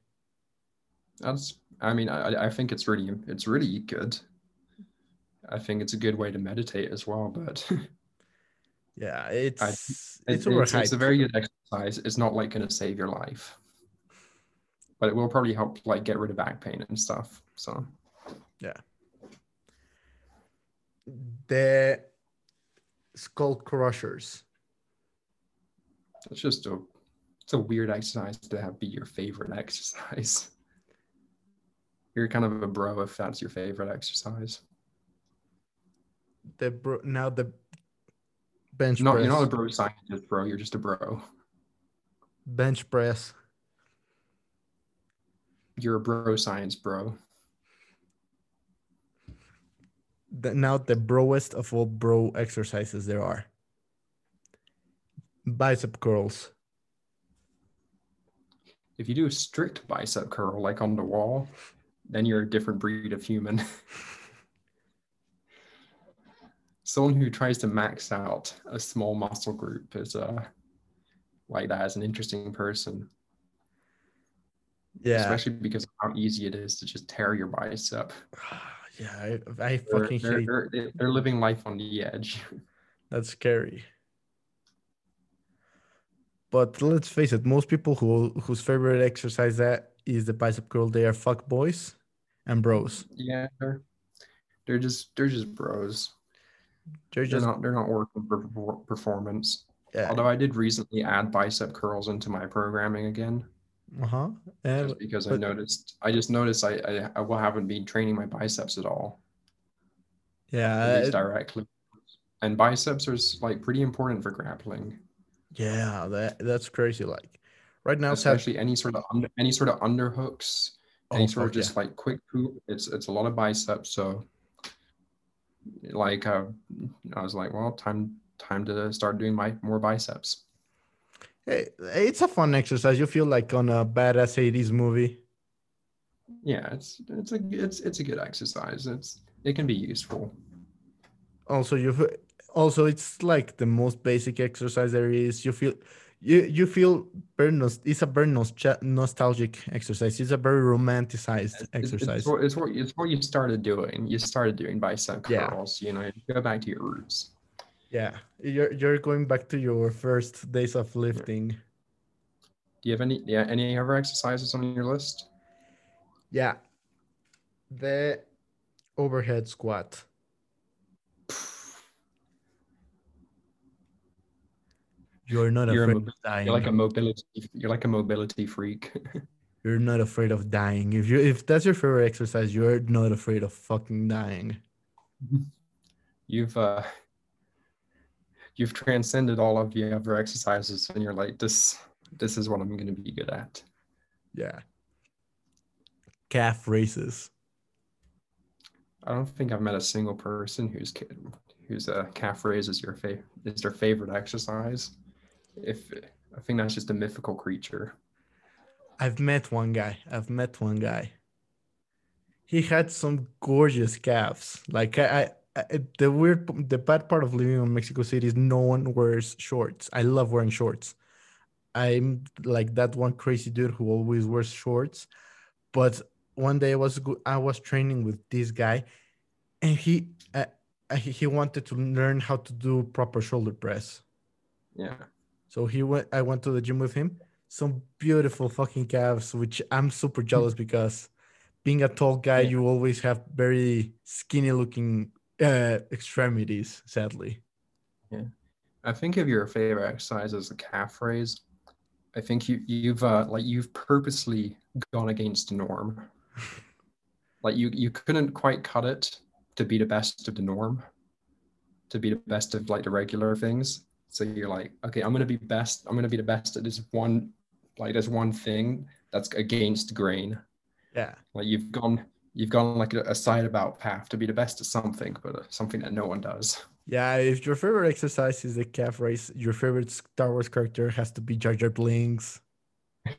Speaker 3: That's I mean I I think it's really it's really good. I think it's a good way to meditate as well, but
Speaker 1: Yeah, it's
Speaker 3: it's,
Speaker 1: it's
Speaker 3: it's, it's a very good exercise. It's not like going to save your life, but it will probably help like get rid of back pain and stuff. So yeah,
Speaker 1: the skull crushers.
Speaker 3: it's just a it's a weird exercise to have be your favorite exercise. You're kind of a bro if that's your favorite exercise.
Speaker 1: The bro, now the bench
Speaker 3: Not
Speaker 1: press.
Speaker 3: you're not a bro scientist, bro. You're just a bro.
Speaker 1: bench press.
Speaker 3: You're a bro science bro.
Speaker 1: The, now the broest of all bro exercises there are. Bicep curls.
Speaker 3: If you do a strict bicep curl like on the wall, then you're a different breed of human. Someone who tries to max out a small muscle group is uh like that is an interesting person,
Speaker 1: Yeah.
Speaker 3: especially because of how easy it is to just tear your bicep.
Speaker 1: yeah, I, I
Speaker 3: They're,
Speaker 1: fucking
Speaker 3: they're, they're, they're living life on the edge.
Speaker 1: That's scary. But let's face it, most people who whose favorite exercise that is the bicep curl, they are fuck boys and bros.
Speaker 3: Yeah, they're they're just they're just bros.
Speaker 1: They're
Speaker 3: not they're not working for performance.
Speaker 1: yeah.
Speaker 3: Although I did recently add bicep curls into my programming again,
Speaker 1: Uh-huh. And
Speaker 3: just because I noticed I just noticed I I, I haven't been training my biceps at all,
Speaker 1: yeah,
Speaker 3: at least
Speaker 1: uh,
Speaker 3: directly. And biceps are like pretty important for grappling.
Speaker 1: Yeah, that that's crazy. Like right now,
Speaker 3: especially any sort of under, any sort of underhooks, any
Speaker 1: Oh,
Speaker 3: sort of just like quick poop. It's it's a lot of biceps. So like uh, I was like, well, time time to start doing my more biceps.
Speaker 1: Hey, it's a fun exercise. You feel like on a badass 80s movie.
Speaker 3: Yeah, it's it's a it's it's a good exercise. It's it can be useful.
Speaker 1: Also, you also it's like the most basic exercise there is. You feel you you feel very it's a very nostal- nostalgic exercise. It's a very romanticized
Speaker 3: It's,
Speaker 1: exercise.
Speaker 3: it's, what, it's what it's what you started doing. You started doing bicep
Speaker 1: Yeah.
Speaker 3: curls. You know, you go back to your roots.
Speaker 1: yeah, you're you're going back to your first days of lifting.
Speaker 3: Do you have any yeah any other exercises on your list?
Speaker 1: Yeah. The overhead squat. You're not
Speaker 3: You're a
Speaker 1: afraid
Speaker 3: mobi-
Speaker 1: of dying.
Speaker 3: You're like a mobility. You're like a mobility freak.
Speaker 1: You're not afraid of dying. If you if that's your favorite exercise, you're not afraid of fucking dying.
Speaker 3: you've uh you've transcended all of the other exercises and you're like this this is what i'm going to be good at
Speaker 1: Yeah. Calf races.
Speaker 3: i don't think i've met a single person who's ca- whose uh, calf raise is your fa- is their favorite exercise if i think that's just a mythical creature
Speaker 1: I've met one guy. I've met one guy. He had some gorgeous calves. Like I, I, I the weird, the bad part of living in Mexico City is no one wears shorts. I love wearing shorts. I'm like that one crazy dude who always wears shorts. But one day I was I was training with this guy, and he uh, he he wanted to learn how to do proper shoulder press.
Speaker 3: yeah
Speaker 1: So he went. I went to the gym with him. Some beautiful fucking calves, which I'm super jealous because being a tall guy,
Speaker 3: Yeah.
Speaker 1: you always have very skinny looking uh, extremities. Sadly, Yeah,
Speaker 3: i think if your favorite exercise is the calf raise i think you you've uh like you've purposely gone against the norm like you you couldn't quite cut it to be the best of the norm to be the best of like the regular things so you're like okay i'm gonna be best i'm gonna be the best at this one like there's one thing that's against grain
Speaker 1: yeah,
Speaker 3: like you've gone you've gone like a, a side about path to be the best at something but uh, something that no one does
Speaker 1: yeah. If your favorite exercise is the calf race, your favorite Star Wars character has to be Jar Jar Binks.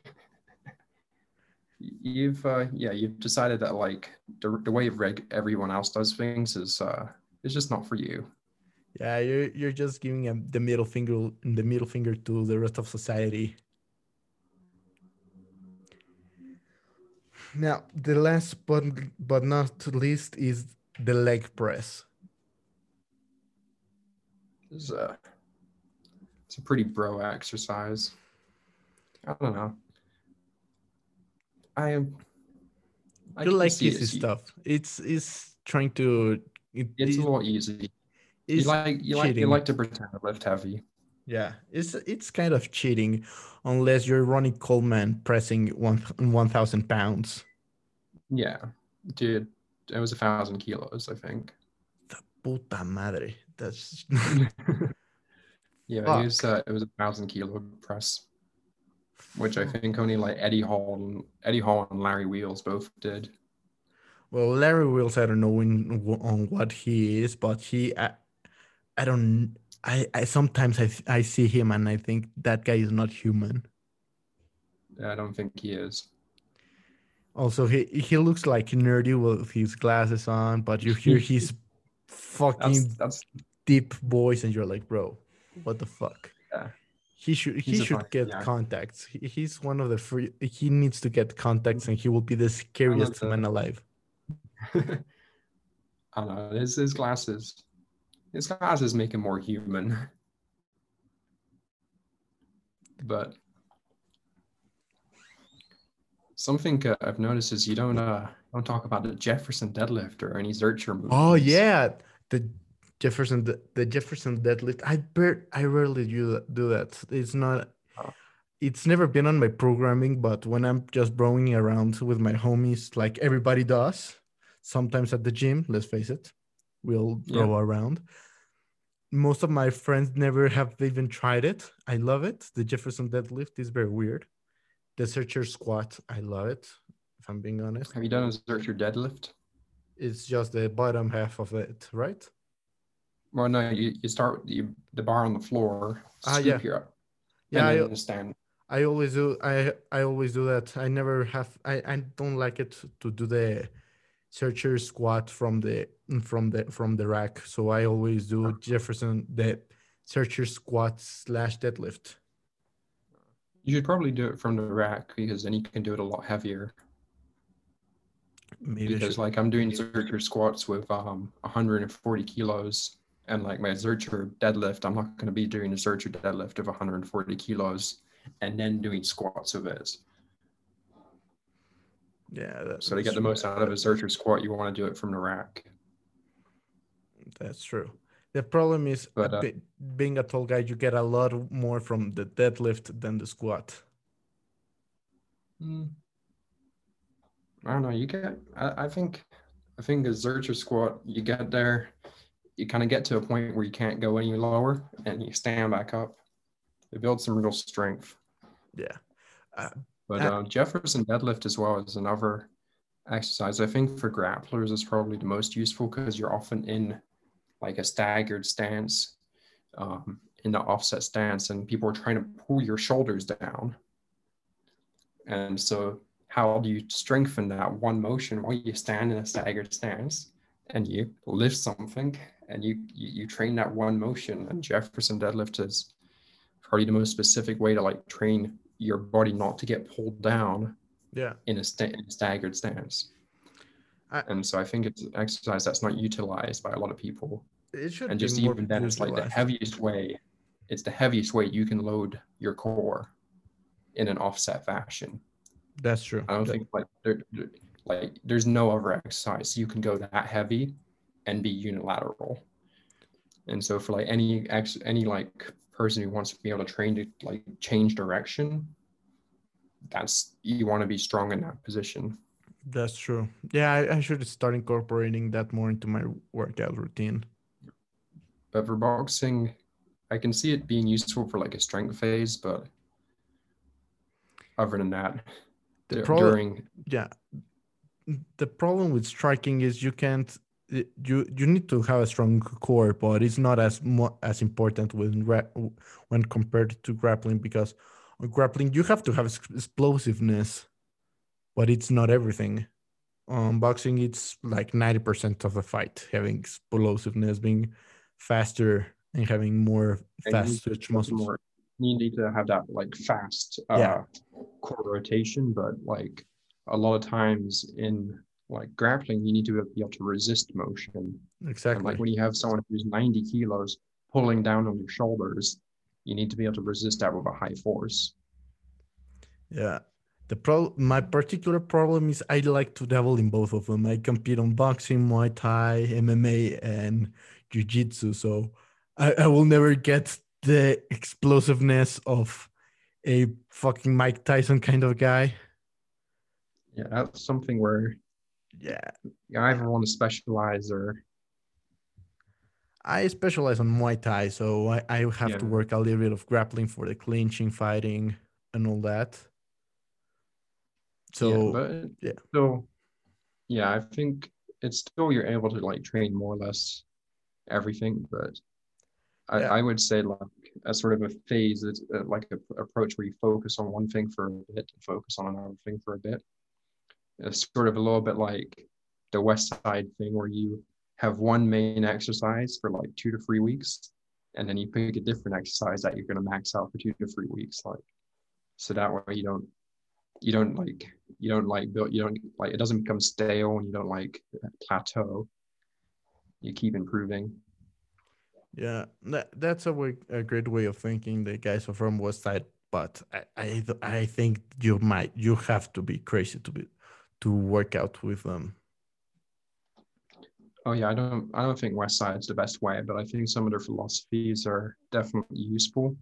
Speaker 3: you've uh yeah you've decided that like the, the way reg- everyone else does things is uh is just not for you
Speaker 1: Yeah, you're you're just giving him the middle finger, the middle finger to the rest of society. Now, the last but but not least is the leg press.
Speaker 3: It's a, it's a pretty bro exercise. I don't know. I am. I
Speaker 1: you like easy
Speaker 3: it's-
Speaker 1: stuff. It's it's trying to. It,
Speaker 3: It's a
Speaker 1: it-
Speaker 3: little easy. You like you like you like to pretend to lift heavy.
Speaker 1: yeah, it's it's kind of cheating, unless you're Ronnie Coleman pressing one one thousand pounds.
Speaker 3: Yeah, dude, it was a thousand kilos, I think.
Speaker 1: The puta madre, that's
Speaker 3: yeah,
Speaker 1: Fuck.
Speaker 3: it was uh, it was a thousand kilo press, which I think only like Eddie Hall and Eddie Hall and Larry Wheels both did.
Speaker 1: Well, Larry Wheels, I don't know in, on what he is, but he, I, don't, I, I sometimes I, I see him and I think that guy is not human.
Speaker 3: I don't think he is.
Speaker 1: Also, he he looks like nerdy with his glasses on, but you hear his fucking
Speaker 3: That's that's
Speaker 1: deep voice and you're like, bro, what the fuck?
Speaker 3: Yeah.
Speaker 1: He should he
Speaker 3: He's
Speaker 1: should get
Speaker 3: yeah.
Speaker 1: contacts. He, he's one of the free. He needs to get contacts, and he will be the scariest man alive.
Speaker 3: I don't know. His his glasses, his glasses make him more human. But something uh, I've noticed is you don't uh don't talk about the Jefferson deadlift or any Zercher moves.
Speaker 1: Oh yeah, the Jefferson the, the Jefferson deadlift. I bar- I rarely do that, do that. It's not.
Speaker 3: Oh.
Speaker 1: It's never been on my programming, but when I'm just broing around with my homies, like everybody does, sometimes at the gym. Let's face it, we'll
Speaker 3: Yeah.
Speaker 1: bro around. most of my friends never have even tried it. I love it. The Jefferson deadlift is very weird. The Zercher squat, I love it. If I'm being honest,
Speaker 3: Have you done a Zercher deadlift?
Speaker 1: it's just the bottom half of it, right?
Speaker 3: Well, no, you, you start with you, the bar on the floor,
Speaker 1: Ah, yeah.
Speaker 3: you up,
Speaker 1: Yeah, I,
Speaker 3: understand.
Speaker 1: I always do. I I always do that. I never have. I I don't like it to do the Zercher squat from the from the from the rack. So I always do Jefferson the Zercher squat slash deadlift.
Speaker 3: You should probably do it from the rack because then you can do it a lot heavier.
Speaker 1: Maybe
Speaker 3: because like I'm doing Zercher squats with um 140 kilos and like my Zercher deadlift, I'm not going to be doing a Zercher deadlift of 140 kilos and then doing squats of it.
Speaker 1: Yeah. That,
Speaker 3: So to get the most out of a Zercher squat, you want to do it from the rack.
Speaker 1: That's true. The problem is
Speaker 3: But, uh,
Speaker 1: being a tall guy, you get a lot more from the deadlift than the squat.
Speaker 3: Hmm. I don't know. You get, I, I think, I think a Zercher squat, you get there, you kind of get to a point where you can't go any lower and you stand back up. It builds some real strength.
Speaker 1: Yeah. Uh,
Speaker 3: But
Speaker 1: Uh,
Speaker 3: Jefferson deadlift as well is another exercise. I think for grapplers is probably the most useful because you're often in like a staggered stance, um, in the offset stance, and people are trying to pull your shoulders down. And so, how do you strengthen that one motion while you stand in a staggered stance and you lift something and you you, you train that one motion? And Jefferson deadlift is probably the most specific way to like train your body not to get pulled down
Speaker 1: yeah.
Speaker 3: in a, sta- in a staggered stance.
Speaker 1: I-
Speaker 3: and so I think it's an exercise that's not utilized by a lot of people.
Speaker 1: It should
Speaker 3: And just even then, it's like the heaviest way. It's the heaviest way you can load your core in an offset fashion.
Speaker 1: That's true.
Speaker 3: I don't
Speaker 1: That-
Speaker 3: think like there- like there's no other exercise you can go that heavy and be unilateral. And so for like any ex any like person who wants to be able to train to like change direction, that's you want to be strong in that position.
Speaker 1: That's true. Yeah, I, I should start incorporating that more into my workout routine.
Speaker 3: But for boxing, I can see it being useful for like a strength phase, but other than that,
Speaker 1: The problem-
Speaker 3: during
Speaker 1: Yeah. The problem with striking is you can't you you need to have a strong core, but it's not as as important when when compared to grappling because on grappling you have to have explosiveness, but it's not everything. On boxing, it's like ninety percent of the fight having explosiveness, being faster and having more
Speaker 3: and
Speaker 1: fast
Speaker 3: put
Speaker 1: muscles.
Speaker 3: more- you need to have that like fast uh,
Speaker 1: Yeah.
Speaker 3: core rotation, but like a lot of times in like grappling, you need to be able to resist motion. And
Speaker 1: Exactly.
Speaker 3: like when you have someone who's 90 kilos pulling down on your shoulders, you need to be able to resist that with a high force.
Speaker 1: Yeah. The pro my particular problem is I like to dabble in both of them. I compete on boxing, Muay Thai, MMA, and Jiu-Jitsu. So I, I will never get the explosiveness of a fucking Mike Tyson kind of guy.
Speaker 3: Yeah, that's something where
Speaker 1: Yeah.
Speaker 3: you either want to specialize or
Speaker 1: I specialize on Muay Thai, so I, I have to work a little bit of grappling for the clinching, fighting, and all that. So
Speaker 3: yeah, but
Speaker 1: yeah.
Speaker 3: still, yeah, I think it's still you're able to like train more or less everything, but I,
Speaker 1: Yeah.
Speaker 3: I would say like a sort of a phase, it's uh, like a approach where you focus on one thing for a bit, focus on another thing for a bit. It's sort of a little bit like the West Side thing where you have one main exercise for like two to three weeks, and then you pick a different exercise that you're going to max out for two to three weeks, like so that way you don't you don't like you don't like build you don't like it doesn't become stale and you don't like plateau you keep improving
Speaker 1: Yeah, that, that's a, way, a great way of thinking. The guys are from West Side, but I, I I think you might you have to be crazy to be to work out with them.
Speaker 3: oh yeah i don't i don't think west side's the best way but i think some of their philosophies are definitely useful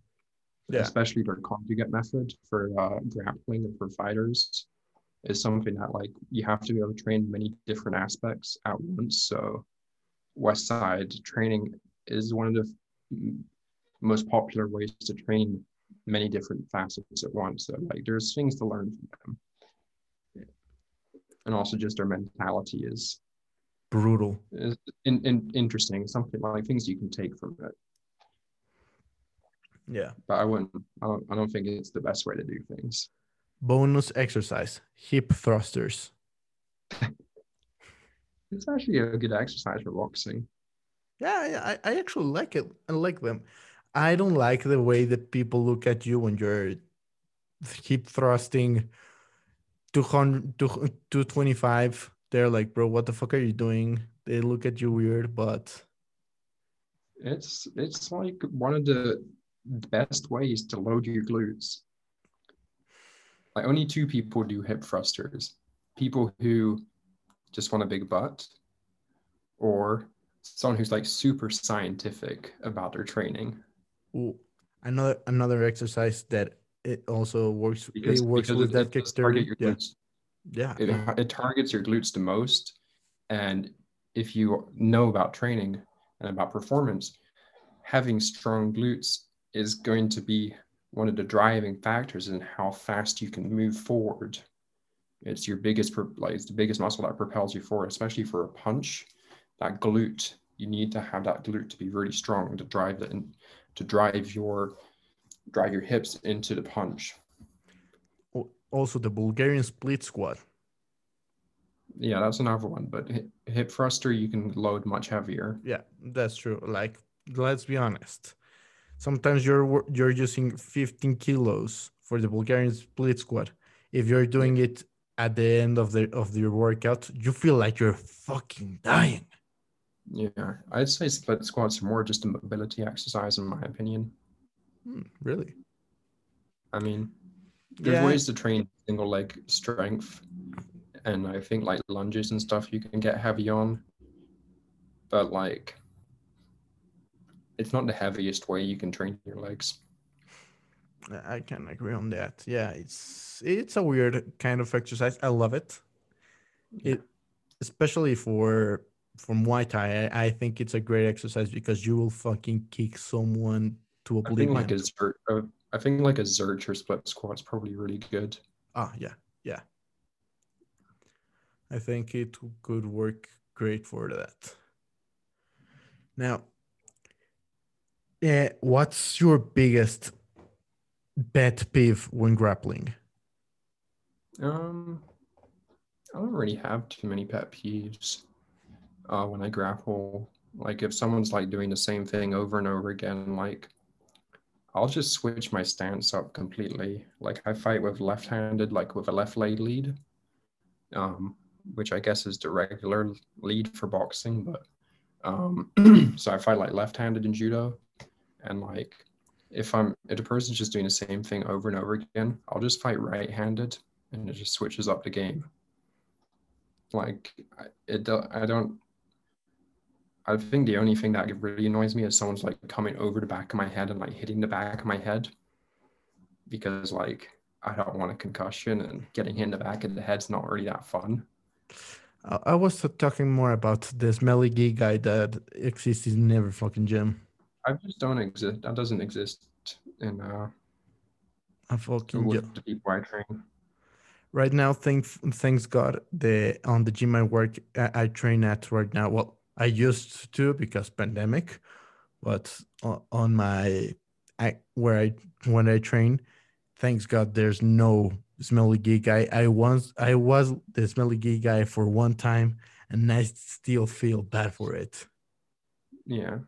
Speaker 1: Yeah.
Speaker 3: especially their conjugate method for uh, grappling and for fighters is something that like you have to be able to train many different aspects at once so west side training is one of the most popular ways to train many different facets at once. So like there's things to learn from them. And also just their mentality is
Speaker 1: Brutal.
Speaker 3: is in, in, interesting. Something like things you can take from it.
Speaker 1: Yeah.
Speaker 3: But I wouldn't. I don't. I don't think it's the best way to do things.
Speaker 1: Bonus exercise: hip thrusters.
Speaker 3: It's actually a good exercise for boxing.
Speaker 1: Yeah, yeah, I, I actually like it. I like them. I don't like the way that people look at you when you're hip thrusting 200 to 225. They're like, bro, what the fuck are you doing? They look at you weird, but
Speaker 3: It's it's like one of the best ways to load your glutes. Like only two people do hip thrusters. People who just want a big butt, or someone who's like super scientific about their training.
Speaker 1: ooh, another another exercise that it also works.
Speaker 3: Because,
Speaker 1: it works
Speaker 3: because
Speaker 1: with
Speaker 3: it,
Speaker 1: that
Speaker 3: it does
Speaker 1: kick
Speaker 3: target your
Speaker 1: Yeah,
Speaker 3: glutes.
Speaker 1: yeah.
Speaker 3: It, it targets your glutes the most. And if you know about training and about performance, having strong glutes is going to be one of the driving factors in how fast you can move forward. It's your biggest, like it's the biggest muscle that propels you forward, especially for a punch. That glute, you need to have that glute to be really strong to drive and to drive your drive your hips into the punch.
Speaker 1: Also, the Bulgarian split squat.
Speaker 3: Yeah, that's another one. But hip, hip thruster, you can load much heavier.
Speaker 1: Yeah, that's true. Like, let's be honest. Sometimes you're you're using 15 kilos for the Bulgarian split squat. If you're doing it at the end of the of your workout, you feel like you're fucking dying.
Speaker 3: Yeah, I'd say split squats are more just a mobility exercise, in my opinion.
Speaker 1: Hmm, really?
Speaker 3: I mean, there's
Speaker 1: Yeah.
Speaker 3: ways to train single leg strength, and I think like lunges and stuff you can get heavy on, but like, it's not the heaviest way you can train your legs.
Speaker 1: I can agree on that. Yeah, it's it's a weird kind of exercise. I love it. It especially for for Muay Thai. I, I think it's a great exercise because you will fucking kick someone to
Speaker 3: I think like a zerch, uh, I think like a zerch or split squat's probably really good.
Speaker 1: Ah, yeah, yeah. I think it could work great for that. Now, eh, what's your biggest pet peeve when grappling?
Speaker 3: Um, I don't really have too many pet peeves uh, when I grapple. Like if someone's like doing the same thing over and over again, like I'll just switch my stance up completely. Like I fight with left-handed, like with a left leg lead, um, which I guess is the regular lead for boxing. But um, so I fight like left-handed in judo, and like if I'm if a person's just doing the same thing over and over again, I'll just fight right-handed, and it just switches up the game. Like it, I don't. I think the only thing that really annoys me is someone's like coming over the back of my head and like hitting the back of my head, because like I don't want a concussion and getting hit in the back of the head's not really that fun.
Speaker 1: I, I was talking more about the smelly guy that exists in every fucking gym.
Speaker 3: I just don't exist. That doesn't exist in uh
Speaker 1: A fucking gym.
Speaker 3: with the people I train.
Speaker 1: right now thank thanks god the on the gym i work i, I train at right now well i used to because pandemic but on my I, where i when i train thanks god there's no smelly gay guy i once i was the smelly gay guy for one time and i still feel bad for it
Speaker 3: Yeah.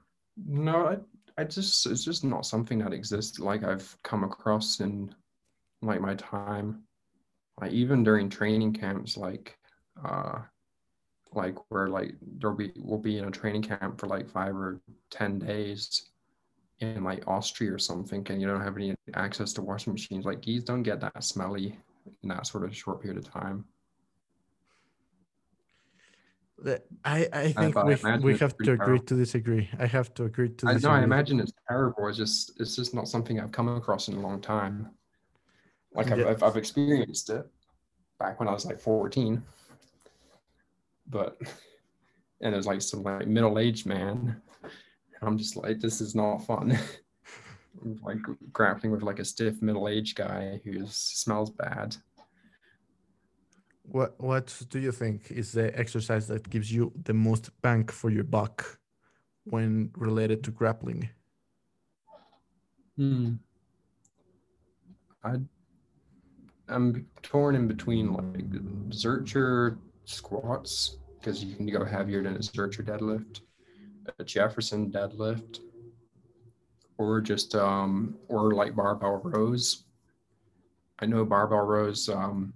Speaker 3: No, I I just it's just not something that exists like I've come across in like my time. Like even during training camps, like uh like where like there'll be we'll be in a training camp for like five or ten days in like Austria or something, and you don't have any access to washing machines. Like gis don't get that smelly in that sort of short period of time.
Speaker 1: I i think
Speaker 3: I
Speaker 1: we, we have to agree
Speaker 3: powerful.
Speaker 1: to disagree i have to agree to
Speaker 3: I
Speaker 1: disagree
Speaker 3: know. I imagine it's terrible. It's just it's just not something I've come across in a long time. Like I've,
Speaker 1: Yeah.
Speaker 3: I've, I've experienced it back when I was like 14, but and it was like some like middle aged man I'm just like, this is not fun. like grappling with like a stiff middle-aged guy who smells bad.
Speaker 1: What what do you think is the exercise that gives you the most bang for your buck when related to grappling?
Speaker 3: Hmm. I I'm torn in between like Zercher squats because you can go heavier than a Zercher deadlift, a Jefferson deadlift, or just um or like barbell rows. I know barbell rows um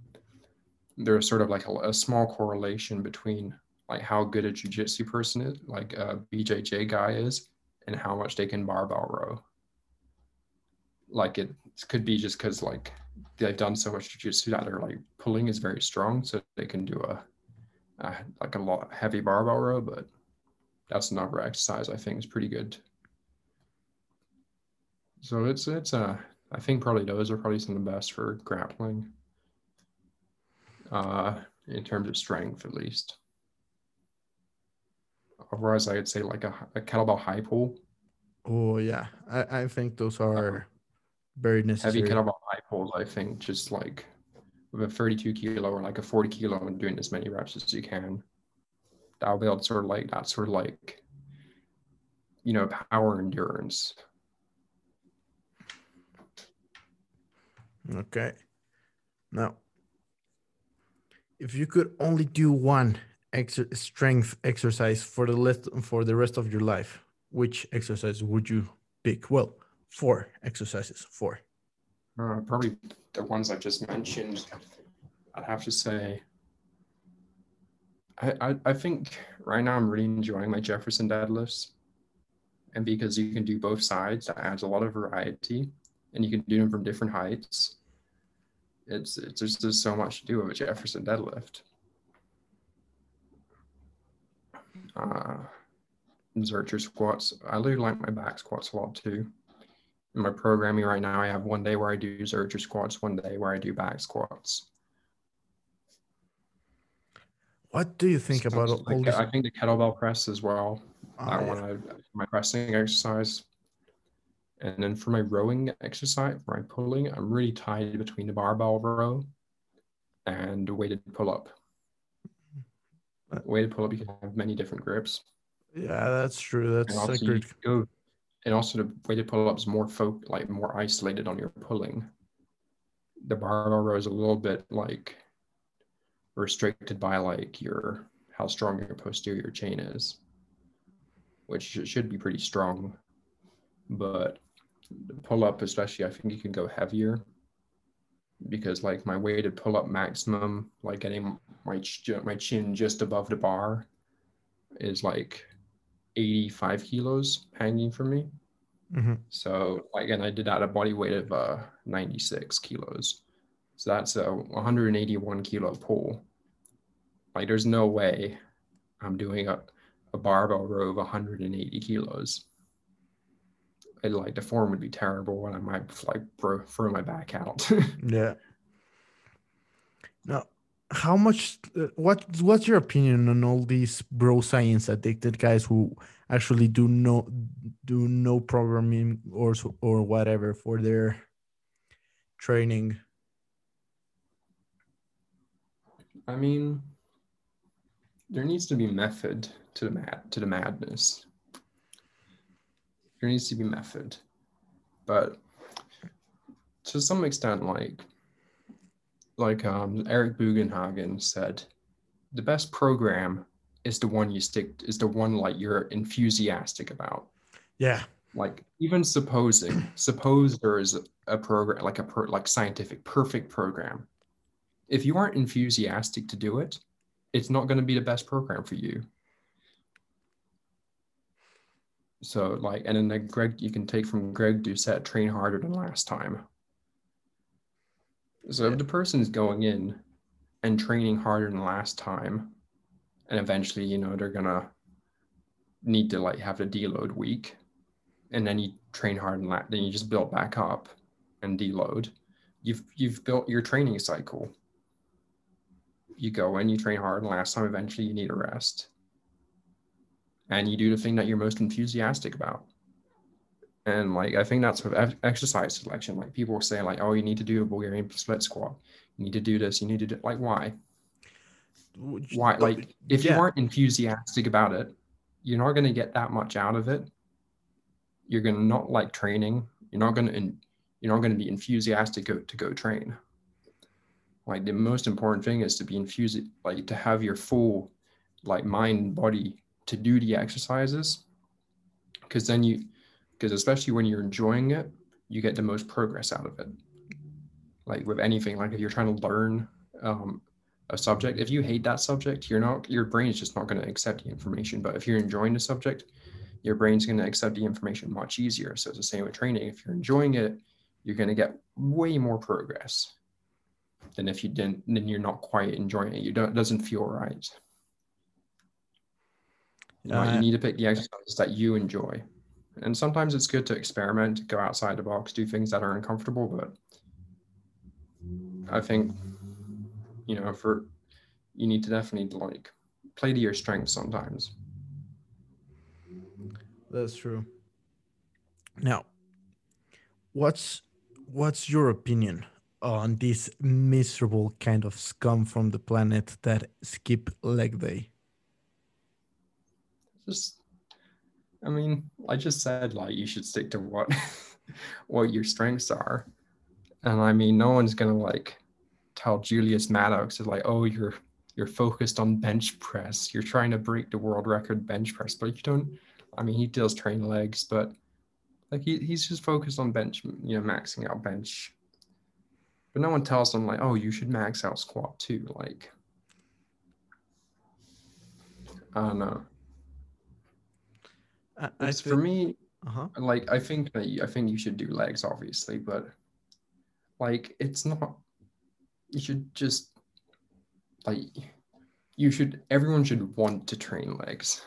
Speaker 3: there's sort of like a, a small correlation between like how good a jujitsu person is, like a BJJ guy is, and how much they can barbell row. Like it could be just because like they've done so much jujitsu that their like pulling is very strong, so they can do a, like a lot heavy barbell row. But that's another exercise I think is pretty good. So it's it's uh I think probably those are probably some of the best for grappling uh, in terms of strength, at least. Otherwise, I'd say like a, a kettlebell high pull.
Speaker 1: Oh yeah, I, I think those are uh, very necessary.
Speaker 3: Heavy kettlebell high pulls, I think, just like with a 32 kilo or like a 40 kilo and doing as many reps as you can. That'll build sort of like that sort of like you know power endurance.
Speaker 1: Okay. Now if you could only do one exer- strength exercise for the list for the rest of your life, which exercise would you pick? Well, four exercises. Four.
Speaker 3: Uh, probably the ones I just mentioned. I'd have to say. I, I, I think right now I'm really enjoying my Jefferson deadlifts. And because you can do both sides, that adds a lot of variety and you can do them from different heights it's it's just there's so much to do with a Jefferson deadlift. Uh, Zercher squats. I really like my back squats a lot too. In my programming right now, I have one day where I do Zercher squats, one day where I do back squats.
Speaker 1: What do you think so about
Speaker 3: all this? I think the kettlebell press as well. Oh, I yeah. want to my pressing exercise. And then for my rowing exercise, for my pulling, I'm really tied between the barbell row and the weighted pull up. Uh, weighted pull up, you can have many different grips.
Speaker 1: Yeah, that's true. That's and also,
Speaker 3: go, and also the weighted pull up is more folk, like more isolated on your pulling. The barbell row is a little bit like restricted by like your how strong your posterior chain is, which should be pretty strong. But the pull up, especially, I think you can go heavier because like my weighted pull up maximum, like getting my my chin just above the bar, is like 85 kilos hanging from me. Mm-hmm. So like, and I did that at a body weight of uh, 96 kilos. So that's a 181 kilo pull. Like, there's no way I'm doing a, a barbell row of 180 kilos it, like the form would be terrible and I might like throw, throw my back out.
Speaker 1: yeah. Now, how much? Uh, what What's your opinion on all these bro science addicted guys who actually do no do no programming or or whatever for their training?
Speaker 3: I mean, there needs to be method to the mad to the madness there needs to be method. But to some extent, like like um, Eric Bugenhagen said, the best program is the one you stick is the one like you're enthusiastic about.
Speaker 1: Yeah.
Speaker 3: Like even supposing suppose there is a program like a per, like scientific perfect program. If you aren't enthusiastic to do it, it's not going to be the best program for you. So like, and then the Greg, you can take from Greg Doucette, train harder than last time. So if the person's going in and training harder than last time, and eventually, you know, they're gonna need to like have a deload week, and then you train hard and then you just build back up and deload. You've you've built your training cycle. You go in, you train hard, and last time eventually you need a rest and you do the thing that you're most enthusiastic about. And like I think that's with exercise selection. Like people say, like, oh, you need to do a Bulgarian split squat. You need to do this. You need to do like why? Why? Like if yeah. you aren't enthusiastic about it, you're not going to get that much out of it. You're going to not like training. You're not going to you're not going to be enthusiastic to go, to go train. Like the most important thing is to be infused, like to have your full like mind body to do the exercises because then you because especially when you're enjoying it you get the most progress out of it. Like with anything like if you're trying to learn um, a subject if you hate that subject you're not your brain is just not going to accept the information. But if you're enjoying the subject your brain's going to accept the information much easier. So it's the same with training. If you're enjoying it you're going to get way more progress than if you didn't then you're not quite enjoying it. You don't it doesn't feel right. Uh, you need to pick the exercises that you enjoy. And sometimes it's good to experiment, go outside the box, do things that are uncomfortable. But I think, you know, for you need to definitely like play to your strengths sometimes.
Speaker 1: That's true. Now, what's what's your opinion on this miserable kind of scum from the planet that skip leg day?
Speaker 3: just I mean, I just said like you should stick to what what your strengths are. And I mean, no one's gonna like tell Julius Maddox is like, oh, you're you're focused on bench press. You're trying to break the world record bench press, but you don't. I mean, he does train legs, but like he, he's just focused on bench, you know, maxing out bench. But no one tells him like, oh, you should max out squat too. Like, I don't know. It's for me. Uh-huh. Like I think that I think you should do legs, obviously, but like it's not. You should just like you should. Everyone should want to train legs,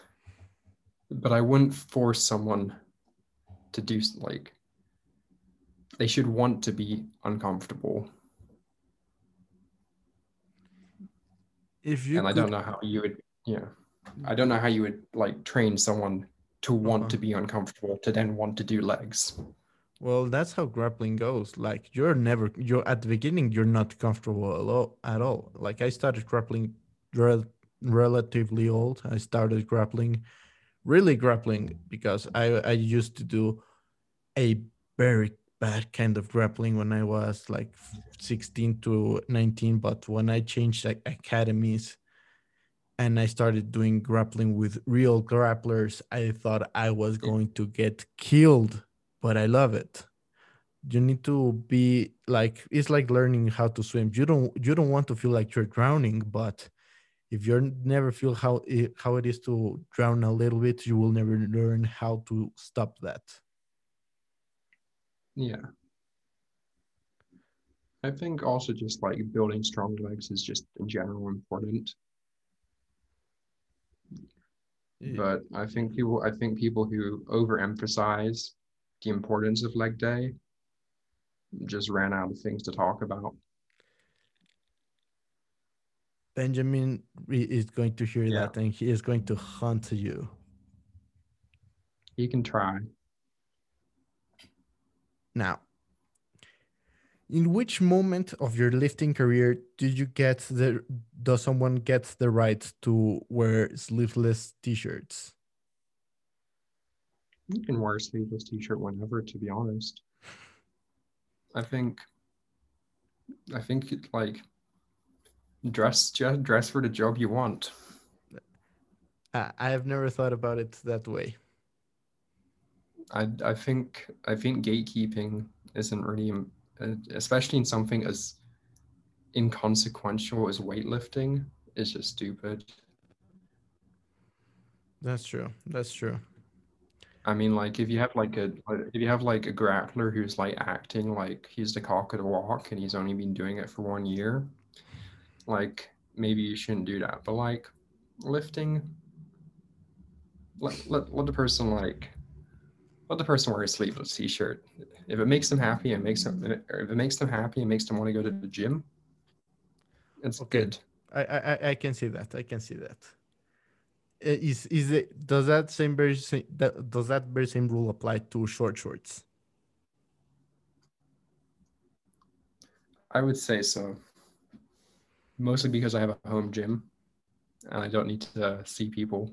Speaker 3: but I wouldn't force someone to do like. They should want to be uncomfortable.
Speaker 1: If you
Speaker 3: and could... I don't know how you would. Yeah, I don't know how you would like train someone to want uh-huh. to be uncomfortable to then want to do legs
Speaker 1: well that's how grappling goes like you're never you're at the beginning you're not comfortable at all, at all. like i started grappling rel- relatively old i started grappling really grappling because i i used to do a very bad kind of grappling when i was like 16 to 19 but when i changed like academies and I started doing grappling with real grapplers, I thought I was going to get killed, but I love it. You need to be like it's like learning how to swim. You don't you don't want to feel like you're drowning, but if you never feel how it, how it is to drown a little bit, you will never learn how to stop that.
Speaker 3: Yeah. I think also just like building strong legs is just in general important but I think people I think people who overemphasize the importance of leg day just ran out of things to talk about.
Speaker 1: Benjamin is going to hear yeah. that and he is going to hunt you.
Speaker 3: He can try.
Speaker 1: Now, in which moment of your lifting career did you get the does someone get the right to wear sleeveless t-shirts?
Speaker 3: You can wear a sleeveless t-shirt whenever to be honest. I think i think like dress just dress for the job you want.
Speaker 1: I have never thought about it that way.
Speaker 3: I i think i think gatekeeping isn't really Uh, especially in something as inconsequential as weightlifting, is just stupid.
Speaker 1: That's true. That's true.
Speaker 3: I mean, like if you have like a if you have like a grappler who's like acting like he's the cock of the walk and he's only been doing it for one year, like maybe you shouldn't do that. But like lifting, let let, let the person like let the person wear a sleeveless t-shirt. If it makes them happy and makes them, if it makes them happy and makes them want to go to the gym, it's okay. good.
Speaker 1: I, I I can see that. I can see that. Uh, Is is it does that same very same, that does that very same rule apply to short shorts?
Speaker 3: I would say so. Mostly because I have a home gym and I don't need to see people.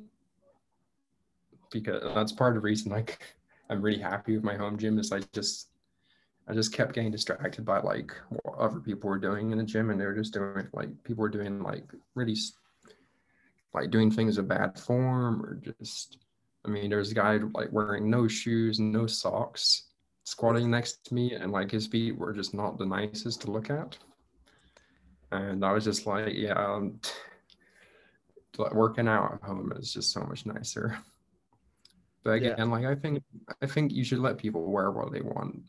Speaker 3: Because that's part of the reason like I'm really happy with my home gym is I just I just kept getting distracted by like what other people were doing in the gym and they were just doing like people were doing like really like doing things in bad form or just I mean there's a guy like wearing no shoes no socks squatting next to me and like his feet were just not the nicest to look at. And I was just like yeah um, working out at home is just so much nicer but
Speaker 1: Yeah.
Speaker 3: again like I think I think you should let people wear what they want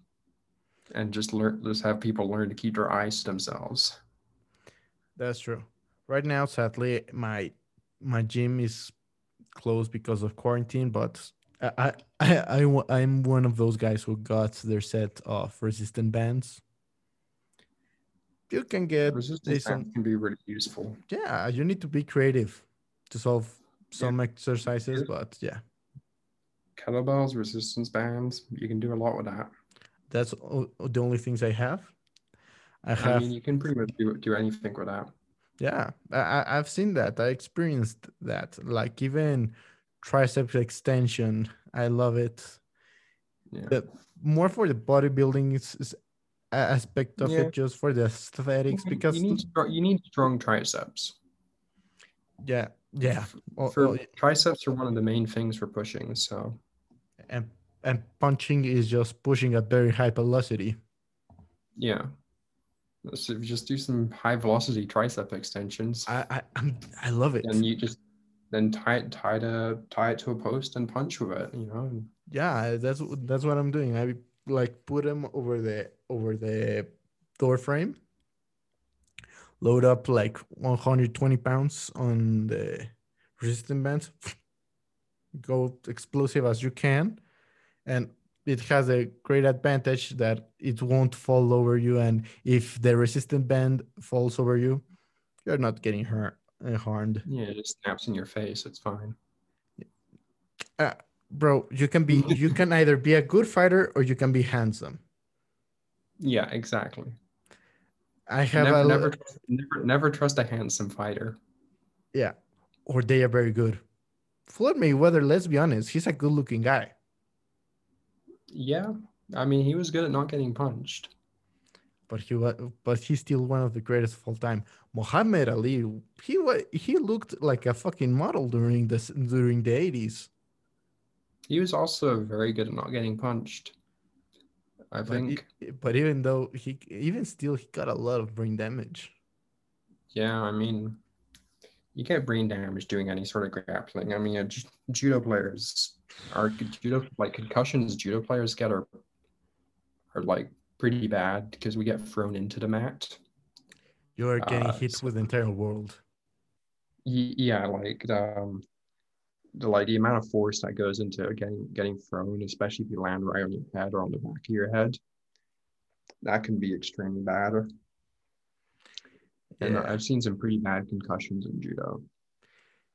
Speaker 3: and just learn just have people learn to keep their eyes to themselves
Speaker 1: That's true. Right now, sadly, my my gym is closed because of quarantine, but I I, I, I'm one of those guys who got their set of resistant bands. You can get
Speaker 3: resistance
Speaker 1: some-
Speaker 3: bands can be really useful
Speaker 1: yeah, you need to be creative to solve some exercises, but yeah,
Speaker 3: kettlebells resistance bands you can do a lot with that
Speaker 1: that's the only things I have. I have.
Speaker 3: I mean you can pretty much do, do anything with that
Speaker 1: Yeah, I, I've seen that. I experienced that. Like even tricep extension, I love it.
Speaker 3: yeah
Speaker 1: But more for the bodybuilding is, is aspect of
Speaker 3: Yeah.
Speaker 1: it, just for the aesthetics.
Speaker 3: You-
Speaker 1: Because
Speaker 3: you need strong, you need strong triceps
Speaker 1: yeah, yeah, Well, oh,
Speaker 3: for
Speaker 1: oh,
Speaker 3: triceps are one of the main things for pushing so
Speaker 1: and and punching is just pushing at very high velocity.
Speaker 3: yeah so just do some high velocity tricep extensions
Speaker 1: I I I'm, I love it.
Speaker 3: and you just then tie it tie to uh, tie it to a post and punch with it you know
Speaker 1: Yeah, that's what- that's what I'm doing. I like put them over the over the door frame, load up like 120 pounds on the resistance band, go explosive as you can, and it has a great advantage that it won't fall over you. And if the resistant band falls over you, you're not getting hurt uh, harmed.
Speaker 3: yeah it just snaps in your face it's fine
Speaker 1: Uh, bro, you can be you can either be a good fighter or you can be handsome.
Speaker 3: yeah exactly
Speaker 1: I have
Speaker 3: never,
Speaker 1: a
Speaker 3: never, never, never trust a handsome fighter.
Speaker 1: yeah, or they are very good. Floyd Mayweather, let's be honest, he's a good-looking guy,
Speaker 3: Yeah, I mean, he was good at not getting punched.
Speaker 1: but he was, but he's still one of the greatest of all time. Muhammad Ali, he was, he looked like a fucking model during this during the eighties.
Speaker 3: He was also very good at not getting punched. I
Speaker 1: But,
Speaker 3: think,
Speaker 1: e- but even though he, even still, he got a lot of brain damage.
Speaker 3: yeah, I mean, you get brain damage doing any sort of grappling. I mean, ju- judo players are judo like concussions. Judo players get are are like pretty bad because we get thrown into the mat.
Speaker 1: You are getting
Speaker 3: Uh,
Speaker 1: hit with the entire world.
Speaker 3: Yeah, like the, um, the like the amount of force that goes into getting getting thrown, especially if you land right on your head or on the back of your head, that can be extremely bad. And
Speaker 1: Yeah,
Speaker 3: I've seen some pretty bad concussions in judo.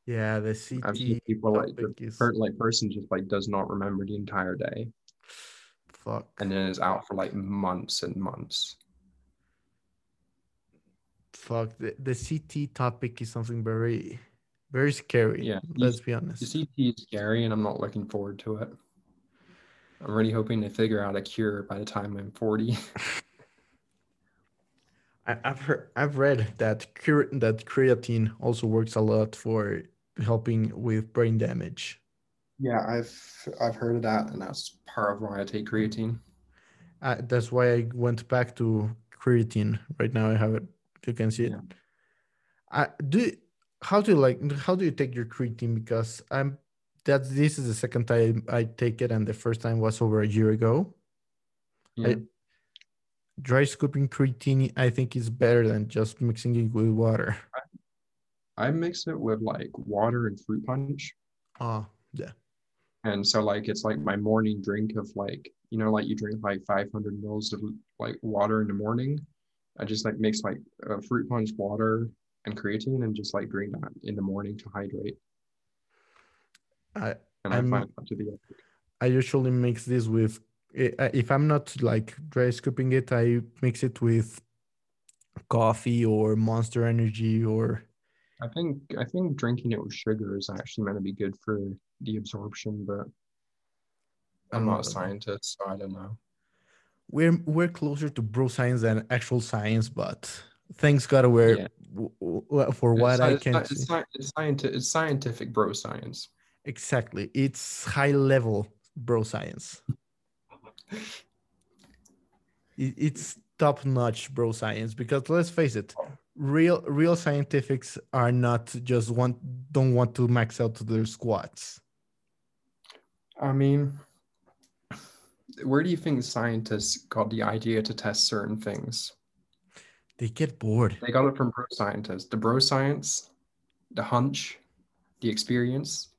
Speaker 1: Yeah. The CTE
Speaker 3: I've seen people like the
Speaker 1: is
Speaker 3: per, like person just like does not remember the entire day
Speaker 1: fuck.
Speaker 3: and then is out for like months and months.
Speaker 1: fuck the, the CTE topic is something very very scary.
Speaker 3: Yeah,
Speaker 1: let's be honest.
Speaker 3: The. CTE is scary, and I'm not looking forward to it. I'm really hoping to figure out a cure by the time I'm 40.
Speaker 1: I, I've heard I've read that cre- that creatine also works a lot for helping with brain damage.
Speaker 3: Yeah, I've I've heard of that, and that's part of why I take creatine.
Speaker 1: Uh, that's why I went back to creatine. Right now I have it. You can see it.
Speaker 3: Yeah.
Speaker 1: I do. How do you like? How do you take your creatine? Because I'm that this is the second time I take it, and the first time was over a year ago.
Speaker 3: Yeah.
Speaker 1: Dry scooping creatine, I think, is better than just mixing it with water.
Speaker 3: I mix it with like water and fruit punch,
Speaker 1: Oh, yeah.
Speaker 3: and so like it's like my morning drink of like you know like you drink like 500 mils of like water in the morning. I just like mix like uh, fruit punch, water, and creatine, and just like drink that in the morning to hydrate.
Speaker 1: I
Speaker 3: and I
Speaker 1: I'm-
Speaker 3: find that to be epic.
Speaker 1: I usually mix this with uh, if I'm not like dry scooping it, I mix it with coffee or Monster Energy or
Speaker 3: I think I think drinking it with sugar is actually meant to be good for the absorption, but I'm not a scientist, so I don't know.
Speaker 1: we're we're closer to bro science than actual science, but things gotta wear
Speaker 3: Yeah.
Speaker 1: w- w- for what
Speaker 3: sci-
Speaker 1: I
Speaker 3: it's
Speaker 1: can see.
Speaker 3: it's, it's, scientific, it's scientific bro science.
Speaker 1: Exactly. It's high level bro science. It- It's top notch bro science because let's face it, real real scientifics are not just want don't want to max out their squats.
Speaker 3: I mean, where do you think scientists got the idea to test certain things?
Speaker 1: They get bored.
Speaker 3: They got it from bro scientists. The bro science, the hunch, the experience.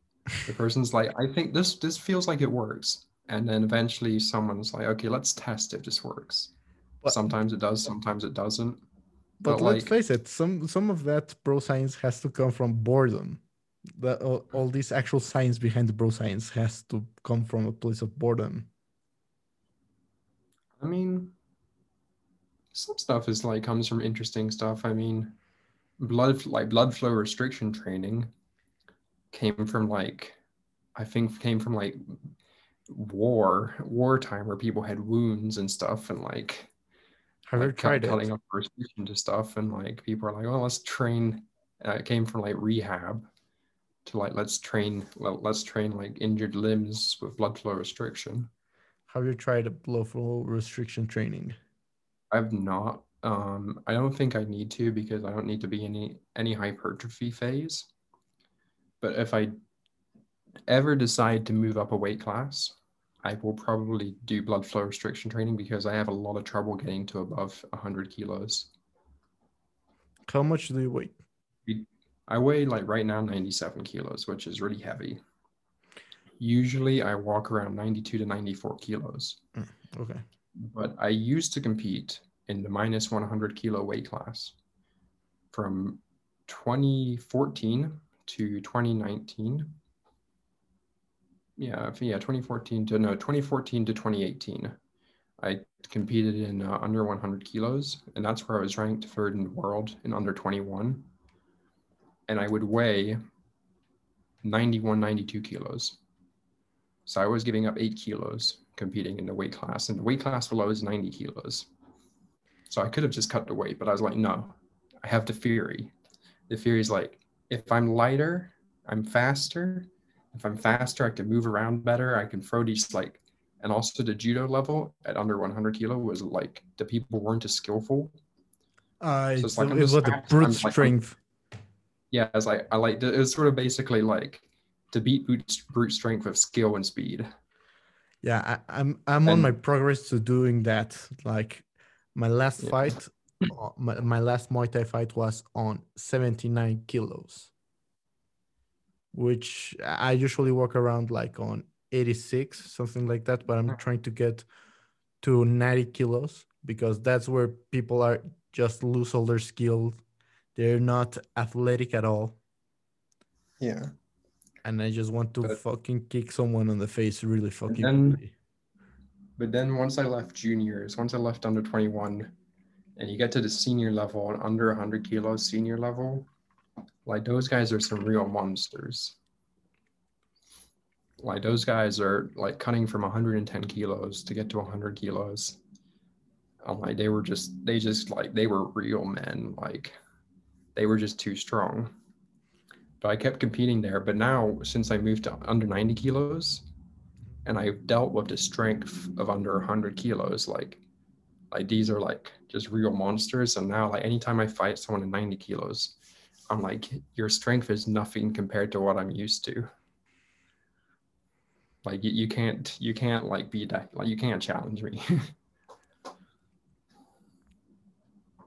Speaker 3: The person's like, I think this this feels like it works. And then eventually someone's like, okay, let's test if this works.
Speaker 1: But-
Speaker 3: sometimes it does, sometimes it doesn't.
Speaker 1: But,
Speaker 3: But,
Speaker 1: let's
Speaker 3: like,
Speaker 1: face it, some some of that bro science has to come from boredom. The, all, all this actual science behind the bro science has to come from a place of boredom.
Speaker 3: I mean, some stuff is like comes from interesting stuff. I mean, blood like blood flow restriction training came from like I think came from like war wartime where people had wounds and stuff and like
Speaker 1: You
Speaker 3: like,
Speaker 1: tried
Speaker 3: cutting up restriction to stuff and like people are like oh let's train uh, it came from like rehab to like let's train let, let's train like injured limbs with blood flow restriction
Speaker 1: Have you tried a blood flow restriction training?
Speaker 3: I've not. Um, I don't think I need to because I don't need to be in any any hypertrophy phase. But if I ever decide to move up a weight class, I will probably do blood flow restriction training because I have a lot of trouble getting to above 100 kilos.
Speaker 1: How much do you weigh?
Speaker 3: I weigh like right now 97 kilos, which is really heavy. Usually I walk around 92 to 94 kilos.
Speaker 1: Mm, okay.
Speaker 3: but I used to compete in the minus 100 kilo weight class from 2014 to 2019. Yeah, yeah, 2014 to no, 2014 to 2018. I competed in uh, under 100 kilos, and that's where I was ranked third in the world in under 21. And I would weigh 91, 92 kilos. So I was giving up eight kilos competing in the weight class, and the weight class below is 90 kilos. So I could have just cut the weight, but I was like, no, I have the theory. The theory is like, if I'm lighter, I'm faster. If I'm faster, I can move around better. I can throw these like, and also the judo level at under 100 kilo was like the people weren't as skillful.
Speaker 1: Uh,
Speaker 3: it's
Speaker 1: it's,
Speaker 3: like
Speaker 1: it's
Speaker 3: just
Speaker 1: what the brute
Speaker 3: I'm like-
Speaker 1: strength.
Speaker 3: Yeah, it's like I like it was sort of basically like to beat brute, brute strength with skill and speed.
Speaker 1: Yeah, I, I'm I'm on my progress to doing that. Like my last
Speaker 3: Yeah.
Speaker 1: fight, uh, my, my last Muay Thai fight was on 79 kilos, which I usually walk around like on 86, something like that. But I'm
Speaker 3: Mhm.
Speaker 1: trying to get to 90 kilos because that's where people are just lose all their skill. They're not athletic at all.
Speaker 3: Yeah.
Speaker 1: And I just want to
Speaker 3: But-
Speaker 1: fucking kick someone on the face really fucking
Speaker 3: then-
Speaker 1: badly.
Speaker 3: But then once I left juniors, once I left under 21, and you get to the senior level and under 100 kilos senior level, like those guys are some real monsters. Like those guys are like cutting from 110 kilos to get to 100 kilos. I'm like they were just they just like they were real men. Like they were just too strong. But I kept competing there. But now since I moved to under 90 kilos, and I've dealt with the strength of under 100 kilos. Like, like these are like just real monsters. And now, like anytime I fight someone in 90 kilos, I'm like, your strength is nothing compared to what I'm used to. Like you, you can't, you can't like be that, like you can't challenge me.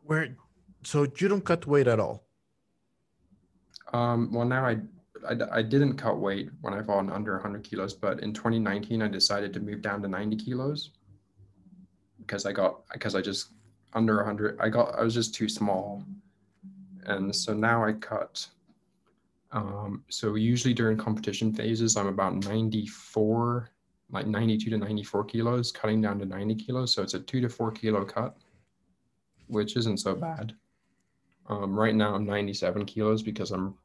Speaker 1: Where so you don't cut weight at all.
Speaker 3: um, well, now I, I, I didn't cut weight when I fought under 100 kilos, but in 2019 I decided to move down to 90 kilos because I got because I just under 100 I got I was just too small, and so now I cut. Um, so usually during competition phases, I'm about 94, like 92 to 94 kilos, cutting down to 90 kilos. So it's a two to four kilo cut, which isn't so bad. Um, right now I'm 97 kilos because I'm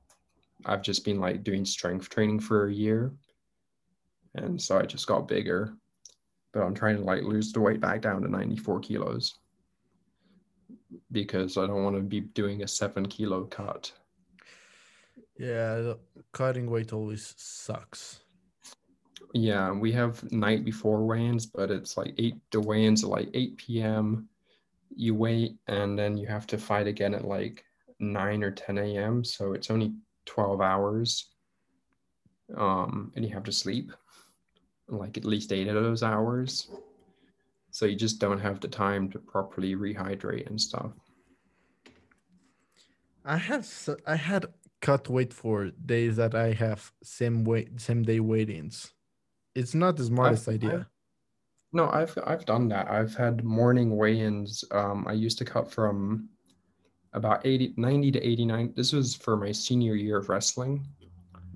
Speaker 3: I've just been like doing strength training for a year. And so I just got bigger. But I'm trying to like lose the weight back down to 94 kilos because I don't want to be doing a seven kilo cut.
Speaker 1: Yeah, cutting weight always sucks.
Speaker 3: Yeah, we have night before weigh-ins, but it's like eight. The weigh-ins are like 8 p.m. You wait, and then you have to fight again at like 9 or 10 a.m. So it's only 12 hours, um, and you have to sleep like at least eight of those hours. So you just don't have the time to properly rehydrate and stuff.
Speaker 1: I have I had cut weight for days that I have same weight same day weigh-ins. It's not the smartest
Speaker 3: I've,
Speaker 1: idea.
Speaker 3: I've, no, I've I've done that. I've had morning weigh-ins. Um, I used to cut from about 80, 90 to 89. This was for my senior year of wrestling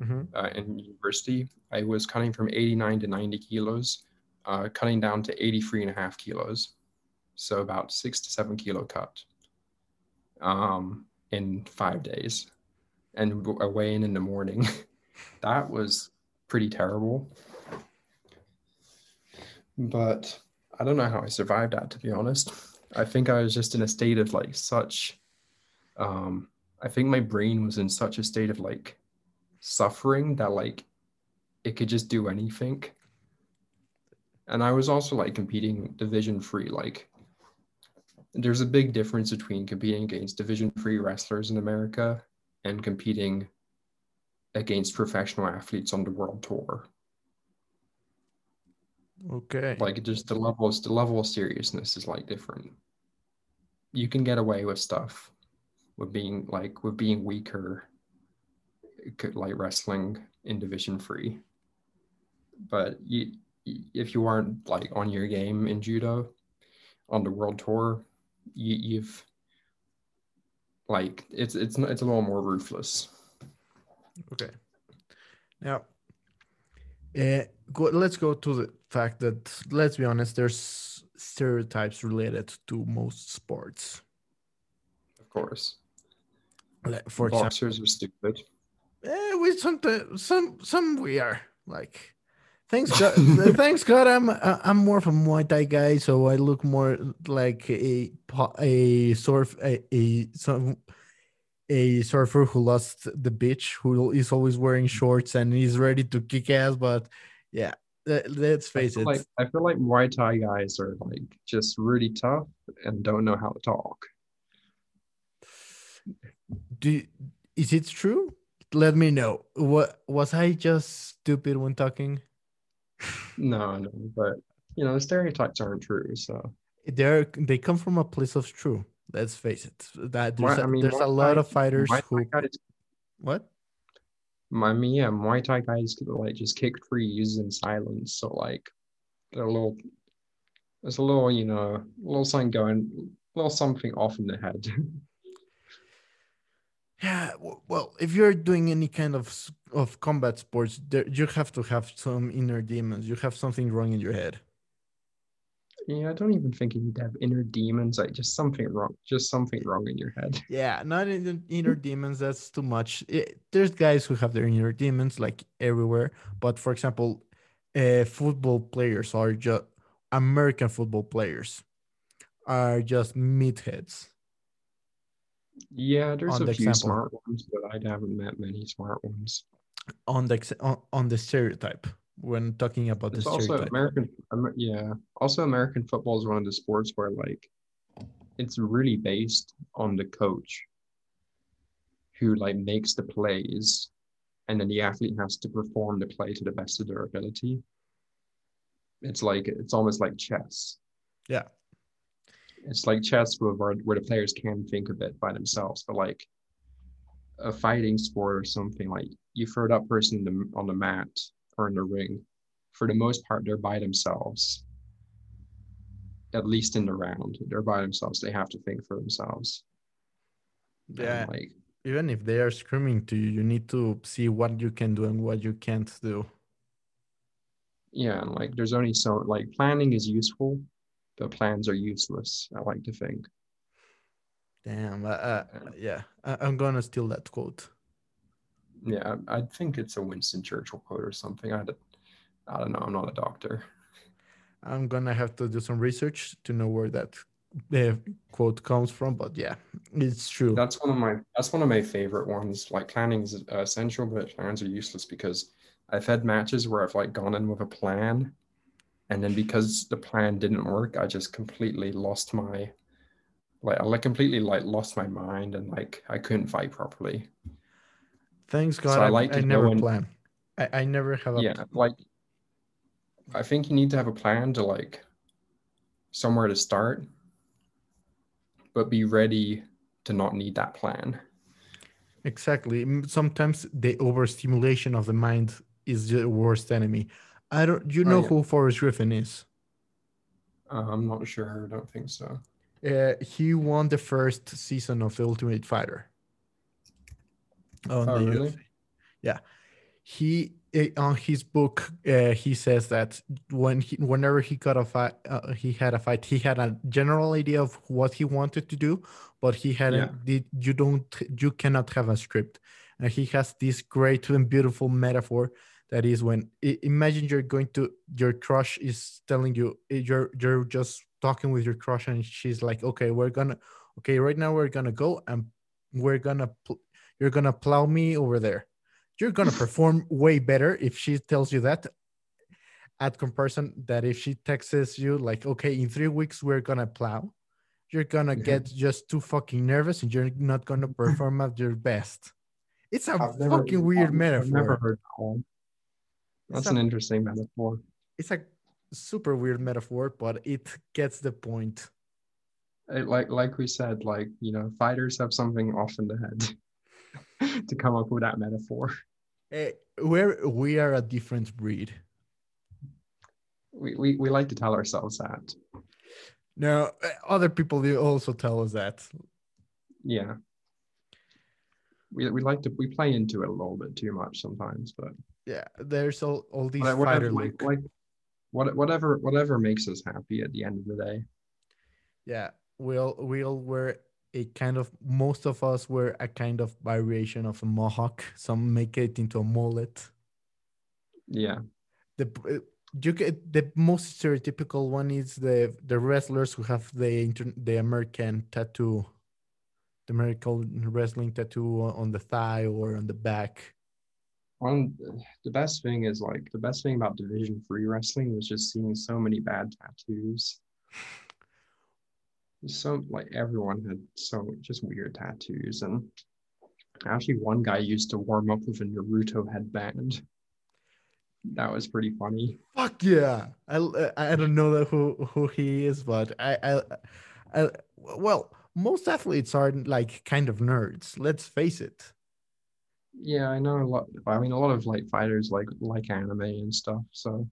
Speaker 1: mm-hmm.
Speaker 3: uh, in university. I was cutting from 89 to 90 kilos, uh, cutting down to 83 and a half kilos. So about six to seven kilo cut um, in five days and a weigh in in the morning. that was pretty terrible. But I don't know how I survived that, to be honest. I think I was just in a state of like such, um, I think my brain was in such a state of like suffering that like it could just do anything. And I was also like competing division free. Like, there's a big difference between competing against division free wrestlers in America and competing against professional athletes on the world tour.
Speaker 1: Okay.
Speaker 3: Like just the level of the level of seriousness is like different. You can get away with stuff with being like with being weaker like wrestling in division free. But you if you aren't like on your game in judo on the world tour, you, you've like it's it's it's a little more ruthless.
Speaker 1: Okay. Now, uh, go, let's go to the fact that let's be honest, there's stereotypes related to most sports.
Speaker 3: Of course.
Speaker 1: Like, for
Speaker 3: boxers
Speaker 1: example,
Speaker 3: are stupid.
Speaker 1: Eh, we sometimes some some we are like. Thanks God, thanks God, I'm I'm more of a Muay Thai guy, so I look more like a a surf a, a some a surfer who lost the beach, who is always wearing shorts and he's ready to kick ass. But yeah, let's face
Speaker 3: I
Speaker 1: it.
Speaker 3: Like, I feel like Muay Thai guys are like just really tough and don't know how to talk.
Speaker 1: Do is it true? Let me know. What was I just stupid when talking?
Speaker 3: No, no, but you know, stereotypes aren't true. So
Speaker 1: they're they come from a place of true. Let's face it. That there's
Speaker 3: Muay-
Speaker 1: a,
Speaker 3: I mean,
Speaker 1: there's a lot
Speaker 3: Thai-
Speaker 1: of fighters
Speaker 3: Muay
Speaker 1: who
Speaker 3: guys,
Speaker 1: what?
Speaker 3: I mean, yeah, Muay Thai guys could like just kick freeze in silence. So like, they're a little, there's a little, you know, a little something going, a little something off in the head.
Speaker 1: Yeah, well, if you're doing any kind of of combat sports, there you have to have some inner demons. You have something wrong in your head.
Speaker 3: yeah, I don't even think you need to have inner demons. Like just something wrong, just something wrong in your head.
Speaker 1: Yeah, not in the inner demons. That's too much. It- there's guys who have their inner demons like everywhere. But for example, uh, football players are just American football players are just meatheads.
Speaker 3: Yeah, there's a
Speaker 1: the
Speaker 3: few
Speaker 1: example.
Speaker 3: smart ones, but I haven't met many smart ones.
Speaker 1: on the on, on the stereotype when talking about
Speaker 3: It's
Speaker 1: the
Speaker 3: also
Speaker 1: stereotype.
Speaker 3: American, yeah. Also, American football is one of the sports where like it's really based on the coach who like makes the plays, and then the athlete has to perform the play to the best of their ability. It's like it's almost like chess.
Speaker 1: Yeah.
Speaker 3: It's like chess where where the players can think a bit by themselves, but like a fighting sport or something like you throw that person in the, on the mat or in the ring for the most part they're by themselves. At least in the round they're by themselves. They have to think for themselves. And,
Speaker 1: Yeah,
Speaker 3: like
Speaker 1: even if they are screaming to you, you need to see what you can do and what you can't do.
Speaker 3: Yeah, and like there's only so like planning is useful, but plans are useless. I like to think.
Speaker 1: Damn. Uh, yeah, I, I'm gonna steal that quote.
Speaker 3: Yeah, I, I think it's a Winston Churchill quote or something. I don't know. I'm not a doctor.
Speaker 1: I'm gonna have to do some research to know where that uh, quote comes from, but yeah, it's true.
Speaker 3: That's one of my that's one of my favorite ones. Like planning is uh, essential, but plans are useless because I've had matches where I've like gone in with a plan, and then because the plan didn't work, I just completely lost my like I like completely like lost my mind and like I couldn't fight properly.
Speaker 1: Thanks God,
Speaker 3: I
Speaker 1: I,
Speaker 3: like
Speaker 1: I never
Speaker 3: and-
Speaker 1: plan. I, I never have a
Speaker 3: yeah like i think you need to have a plan to like somewhere to start but be ready to not need that plan
Speaker 1: Exactly. Sometimes the overstimulation of the mind is the worst enemy. I don't. You
Speaker 3: Oh,
Speaker 1: know
Speaker 3: yeah.
Speaker 1: who Forrest Griffin is?
Speaker 3: uh, i'm not sure i don't think so
Speaker 1: Uh, he won the first season of the Ultimate Fighter. On
Speaker 3: Oh,
Speaker 1: the
Speaker 3: really?
Speaker 1: UFC. Yeah, he eh, on his book uh, he says that when he whenever he got a fight, uh, he had a fight. He had a general idea of what he wanted to do, but he hadn't. Did you don't you cannot have a script, and he has this great and beautiful metaphor that is when imagine you're going to your crush is telling you eh, you're you're just talking with your crush and she's like okay we're gonna okay right now we're gonna go and we're gonna you're gonna plow me over there. You're gonna perform way better if she tells you that at comparison that if she texts you like okay in three weeks we're gonna plow you're gonna
Speaker 3: Yeah.
Speaker 1: get just too fucking nervous and you're not gonna perform at your best. It's a
Speaker 3: I've never-
Speaker 1: fucking weird
Speaker 3: I've
Speaker 1: metaphor.
Speaker 3: never heard that one.
Speaker 1: It's
Speaker 3: that's an interesting metaphor
Speaker 1: it's a super weird metaphor, but it gets the point.
Speaker 3: It- like like we said like you know fighters have something off in the head to come up with that metaphor
Speaker 1: Eh, We're we are a different breed.
Speaker 3: we, we, we like to tell ourselves that
Speaker 1: Now, eh, other people do also tell us that.
Speaker 3: yeah we, we like to we play into it a little bit too much sometimes but
Speaker 1: Yeah, there's all, all these
Speaker 3: But whatever,
Speaker 1: fighter
Speaker 3: like, like what, whatever whatever makes us happy at the end of the day
Speaker 1: Yeah, we'll we all wear a kind of most of us wear a kind of variation of a mohawk. Some make it into a mullet.
Speaker 3: yeah
Speaker 1: The eh, you get the most stereotypical one is the the wrestlers who have the inter, the American tattoo, the American wrestling tattoo on the thigh or on the back.
Speaker 3: One the best thing is like the best thing about division free wrestling was just seeing so many bad tattoos so like everyone had so just weird tattoos and actually one guy used to warm up with a naruto headband that was pretty funny
Speaker 1: Fuck yeah! I I don't know that who who he is, but I I, I well, most athletes are like kind of nerds. Let's face it.
Speaker 3: Yeah i know a lot i mean a lot of like fighters like like anime and stuff so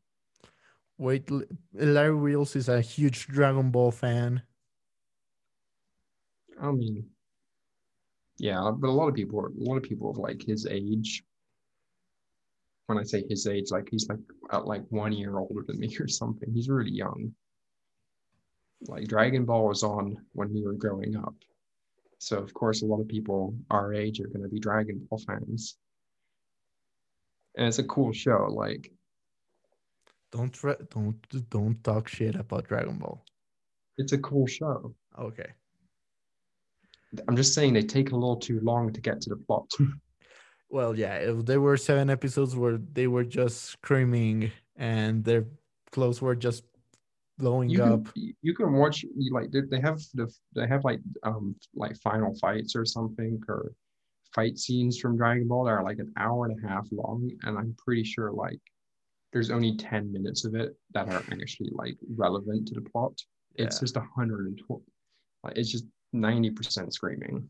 Speaker 1: Wait, Larry Wheels is a huge Dragon Ball fan.
Speaker 3: I mean, yeah, but a lot of people, a lot of people of like his age. When I say his age, like he's like at like one year older than me or something. He's really young. Like Dragon Ball was on when we were growing up, so of course a lot of people our age are going to be Dragon Ball fans. And it's a cool show. Like
Speaker 1: Don't tra- don't don't talk shit about Dragon Ball.
Speaker 3: it's a cool show.
Speaker 1: Okay.
Speaker 3: I'm just saying they take a little too long to get to the plot.
Speaker 1: Well, yeah, if there were seven episodes where they were just screaming and their clothes were just blowing
Speaker 3: you
Speaker 1: up.
Speaker 3: can you can watch like they- have the they have like um like final fights or something or fight scenes from Dragon Ball that are like an hour and a half long and I'm pretty sure like there's only 10 minutes of it that are actually like relevant to the plot. It's just a hundred and twenty like it's just 90% screaming.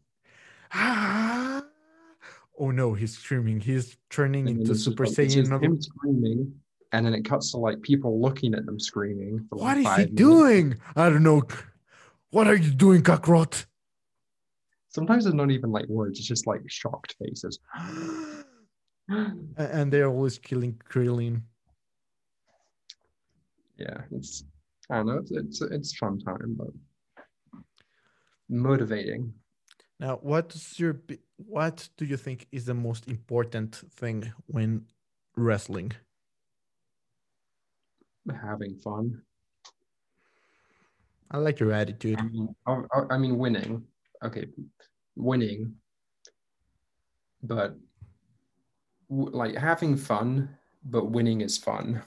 Speaker 1: Ah! Oh no, he's screaming. He's turning
Speaker 3: And
Speaker 1: into Super Saiyan.
Speaker 3: him screaming and then it cuts to like people looking at them screaming. For,
Speaker 1: What
Speaker 3: like,
Speaker 1: is he
Speaker 3: minutes.
Speaker 1: doing? I don't know. What are you doing, Kakarot?
Speaker 3: Sometimes it's not even like words, it's just like shocked faces.
Speaker 1: And they're always killing Krillin.
Speaker 3: yeah, it's I don't know, it's it's it's fun time, but motivating.
Speaker 1: Now, what's your what do you think is the most important thing when wrestling?
Speaker 3: Having fun.
Speaker 1: I like your attitude.
Speaker 3: I mean, I, I- mean, winning. Okay, winning. But w- like having fun, but winning is fun.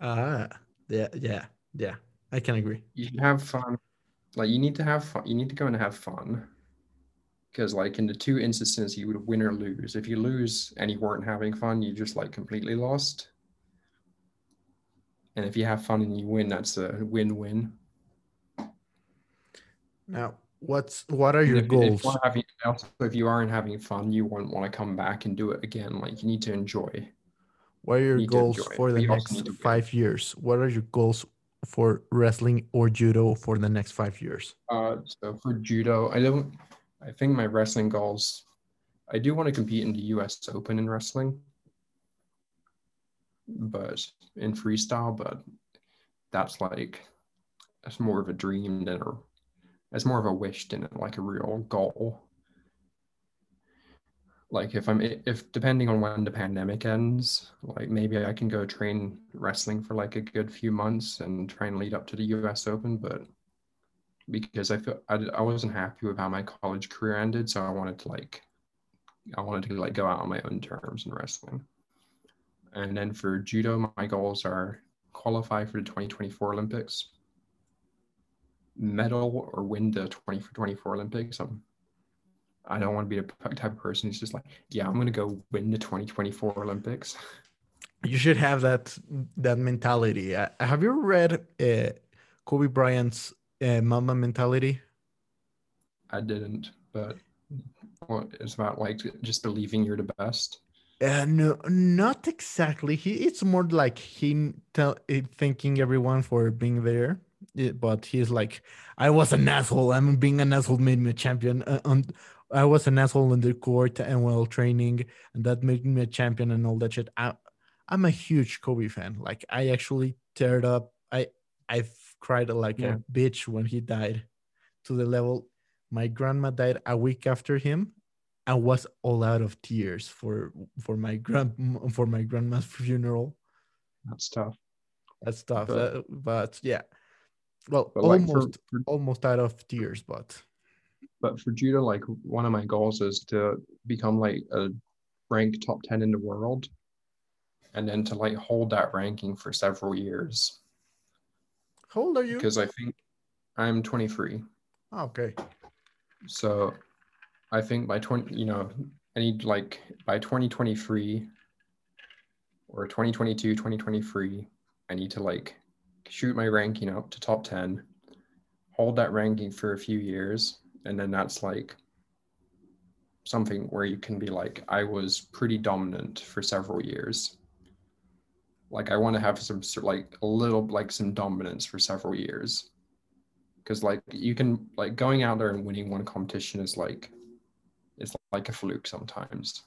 Speaker 1: Ah, yeah, yeah, yeah. I can agree.
Speaker 3: You should have fun. Like you need to have fun. You need to go and have fun. Because like in the two instances, you would win or lose. If you lose and you weren't having fun, you just like completely lost. And if you have fun and you win, that's a win-win.
Speaker 1: Now, what's what are your
Speaker 3: if, if
Speaker 1: goals?
Speaker 3: you are having, also, if you aren't having fun, you won't want to come back and do it again. Like you need to enjoy.
Speaker 1: What are your
Speaker 3: to
Speaker 1: goals for the
Speaker 3: you
Speaker 1: next five years? What are your goals for wrestling or judo for the next five years?
Speaker 3: Uh, so for judo, I don't. I think my wrestling goals. I do want to compete in the U.S. Open in wrestling, but in freestyle. But that's like that's more of a dream than a. That's more of a wish than like a real goal. Like if I'm if depending on when the pandemic ends, like maybe I can go train wrestling for like a good few months and try and lead up to the U.S. Open, but because I feel I, I wasn't happy with how my college career ended, so I wanted to like I wanted to like go out on my own terms in wrestling. And then for judo, my goals are qualify for the 2024 Olympics, medal or win the 2024 Olympics. I'm, I don't want to be the type of person who's just like, yeah, I'm gonna go win the 2024 Olympics.
Speaker 1: You should have that that mentality. Uh, have you read uh, Kobe Bryant's uh, Mamba mentality?
Speaker 3: I didn't, but what it's about like just believing you're the best.
Speaker 1: Uh, no, not exactly. He it's more like him tell, eh, thanking everyone for being there. Eh, but he's like, I was an asshole. I'm being an asshole made me a champion. Uh, on, I was an asshole in the court and while training, and that made me a champion and all that shit. I, I'm a huge Kobe fan. Like I actually teared up. I I've cried like
Speaker 3: Yeah.
Speaker 1: a bitch when he died, to the level my grandma died a week after him. I was all out of tears for for my grand for my grandma's funeral.
Speaker 3: That's tough.
Speaker 1: That's tough.
Speaker 3: But-
Speaker 1: uh, but yeah, well,
Speaker 3: But like for,
Speaker 1: almost
Speaker 3: for
Speaker 1: almost out of tears. But
Speaker 3: but for judo, like one of my goals is to become like a rank top 10 in the world and then to like hold that ranking for several years.
Speaker 1: how old are you?
Speaker 3: Because I think I'm 23.
Speaker 1: Oh, okay.
Speaker 3: So I think by 20, you know, I need like by 2023 or 2022, 2023, I need to like shoot my ranking up to top 10, hold that ranking for a few years, and then that's like something where you can be like, I was pretty dominant for several years. Like I want to have some like a little like some dominance for several years because like you can like going out there and winning one competition is like it's like a fluke sometimes.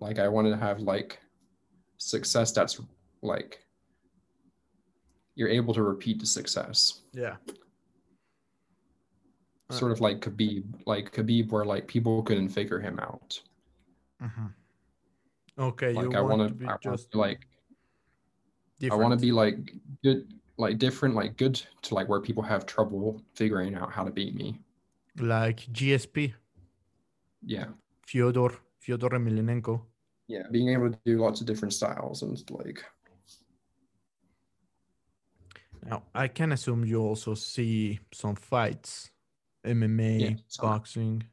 Speaker 3: Like i want to have like success that's like you're able to repeat the success.
Speaker 1: Yeah. Uh,
Speaker 3: sort of like khabib like khabib where like people couldn't figure him out.
Speaker 1: Mhm. Okay,
Speaker 3: like
Speaker 1: you
Speaker 3: i
Speaker 1: want
Speaker 3: want
Speaker 1: to
Speaker 3: to
Speaker 1: be
Speaker 3: I wanna
Speaker 1: just
Speaker 3: be like i want to be like good like different like good to like where people have trouble figuring out how to beat me
Speaker 1: like GSP,
Speaker 3: yeah
Speaker 1: Fyodor, Fyodor Emelianenko.
Speaker 3: yeah being able to do lots of different styles and like
Speaker 1: Now, I can assume you also see some fights, MMA,
Speaker 3: Yeah,
Speaker 1: boxing.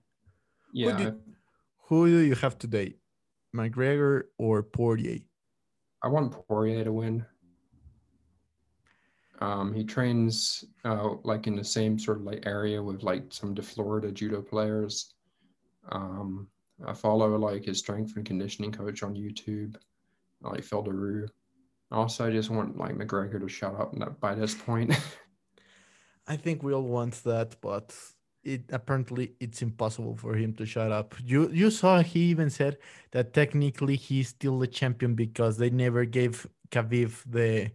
Speaker 3: yeah
Speaker 1: do- Who do you have today, McGregor or Poirier?
Speaker 3: I want Poirier to win. Um, he trains uh, like in the same sort of like area with like some of Florida judo players. Um, I follow like his strength and conditioning coach on YouTube, like Phil Daru. Also, I just want like McGregor to shut up by this point.
Speaker 1: I think we all want that, but it apparently it's impossible for him to shut up. You you saw he even said that technically he's still the champion because they never gave Khabib the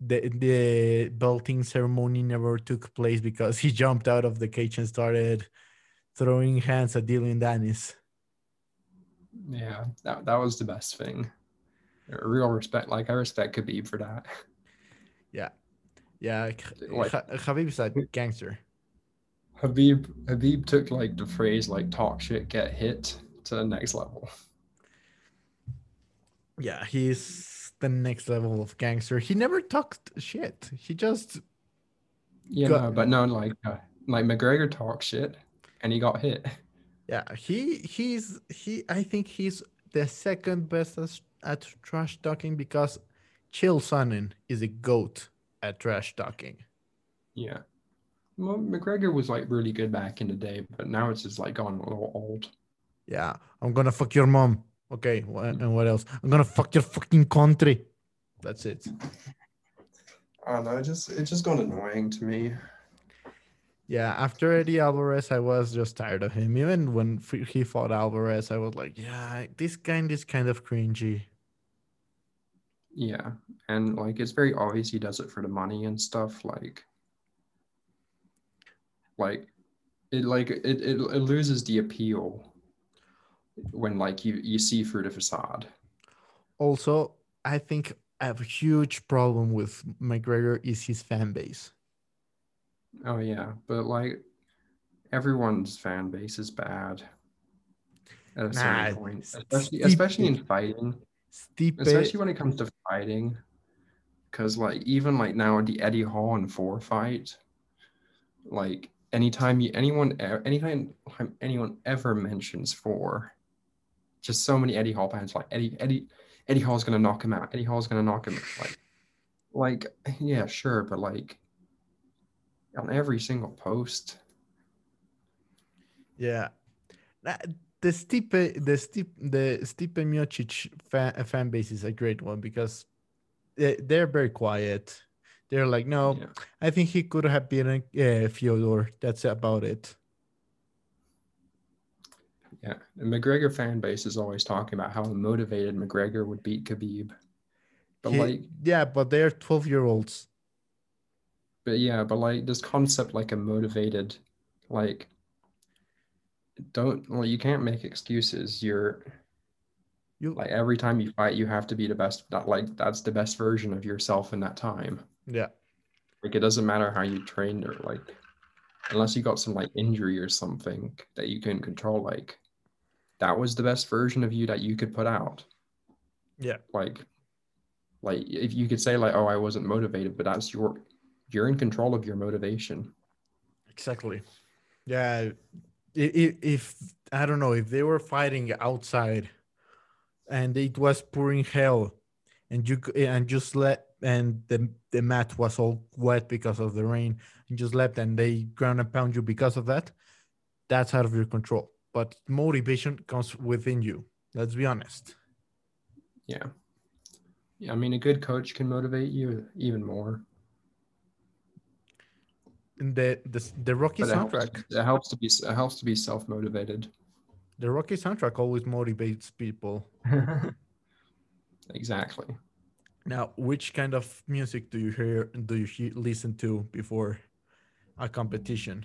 Speaker 1: the the belting ceremony never took place because he jumped out of the cage and started throwing hands at Dillon Danis.
Speaker 3: Yeah, that, that was the best thing. Real respect. Like I respect Khabib for that.
Speaker 1: Yeah, yeah.
Speaker 3: Like-
Speaker 1: Khabib's a gangster.
Speaker 3: Habib Habib took like the phrase like talk shit, get hit to the next level.
Speaker 1: Yeah, he's the next level of gangster. He never talked shit. He just
Speaker 3: yeah,
Speaker 1: Got-
Speaker 3: know, but no, like uh, like McGregor talked shit and he got hit.
Speaker 1: yeah, he he's he I think he's the second best at, at trash talking because Chael Sonnen is a goat at trash talking.
Speaker 3: Yeah. Well, McGregor was like really good back in the day, but now it's just like gone a little old.
Speaker 1: Yeah, I'm gonna fuck your mom. Okay, and what else? I'm gonna fuck your fucking country. That's it.
Speaker 3: I don't know, it just it's just gone annoying to me.
Speaker 1: Yeah, after Eddie Alvarez, I was just tired of him. Even when he fought Alvarez, I was like, yeah, this kind is kind of cringy.
Speaker 3: Yeah. And like it's very obvious he does it for the money and stuff. Like like it like it, it, it loses the appeal when like you you see through the facade.
Speaker 1: Also, I think I have a huge problem with McGregor is his fan base.
Speaker 3: Oh yeah, but like everyone's fan base is bad at a
Speaker 1: Nah,
Speaker 3: certain point, especially especially in fighting,
Speaker 1: Stipe,
Speaker 3: especially when it comes to fighting. Because like even like now the Eddie Hall and Thor fight, like anytime you anyone anytime anyone ever mentions Thor, just so many Eddie Hall fans like Eddie Eddie Eddie Hall's gonna knock him out. Eddie Hall's gonna knock him out. like like yeah sure, but like on every single post.
Speaker 1: yeah. The Stipe, the Stipe, the Stipe Miocic fan, fan base is a great one because they, they're very quiet. They're like, no,
Speaker 3: Yeah.
Speaker 1: I think he could have been a uh, Fyodor. That's about it.
Speaker 3: Yeah, the McGregor fan base is always talking about how motivated McGregor would beat Khabib. But
Speaker 1: He-
Speaker 3: like,
Speaker 1: yeah, but they're 12 year olds.
Speaker 3: but yeah, but like this concept, like a motivated, like, don't well, you can't make excuses. You're
Speaker 1: You
Speaker 3: like every time you fight, you have to be the best. That like that's the best version of yourself in that time.
Speaker 1: yeah.
Speaker 3: Like it doesn't matter how you trained or like, unless you got some like injury or something that you couldn't control. Like, that was the best version of you that you could put out.
Speaker 1: Yeah.
Speaker 3: like like if you could say like oh i wasn't motivated but that's your you're in control of your motivation
Speaker 1: Exactly. Yeah. If, if I don't know if they were fighting outside, and it was pouring hell, and you and just let and the the mat was all wet because of the rain, and just left and they ground and pound you because of that, that's out of your control. But motivation comes within you. Let's be honest.
Speaker 3: yeah yeah i mean a good coach can motivate you even more
Speaker 1: And the the the Rocky
Speaker 3: but it helps,
Speaker 1: soundtrack,
Speaker 3: it helps to be it helps to be self-motivated
Speaker 1: the Rocky soundtrack always motivates people.
Speaker 3: exactly
Speaker 1: Now, which kind of music do you hear? Do you listen to before a competition?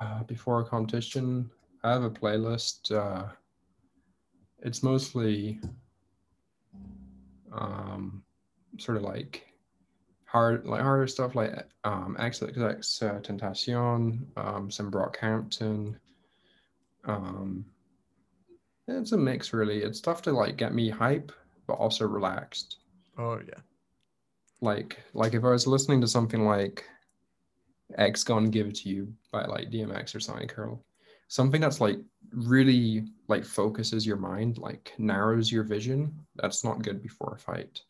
Speaker 3: uh, before a competition i have a playlist uh, it's mostly um, sort of like hard like harder stuff like um XXX uh, Tentacion, um some Brockhampton. Um it's a mix really. It's tough to like get me hype but also relaxed.
Speaker 1: Oh yeah,
Speaker 3: Like like if I was listening to something like X Gonna Give It to You by like DMX or Sonic Curl, something that's like really like focuses your mind, like narrows your vision, that's not good before a fight.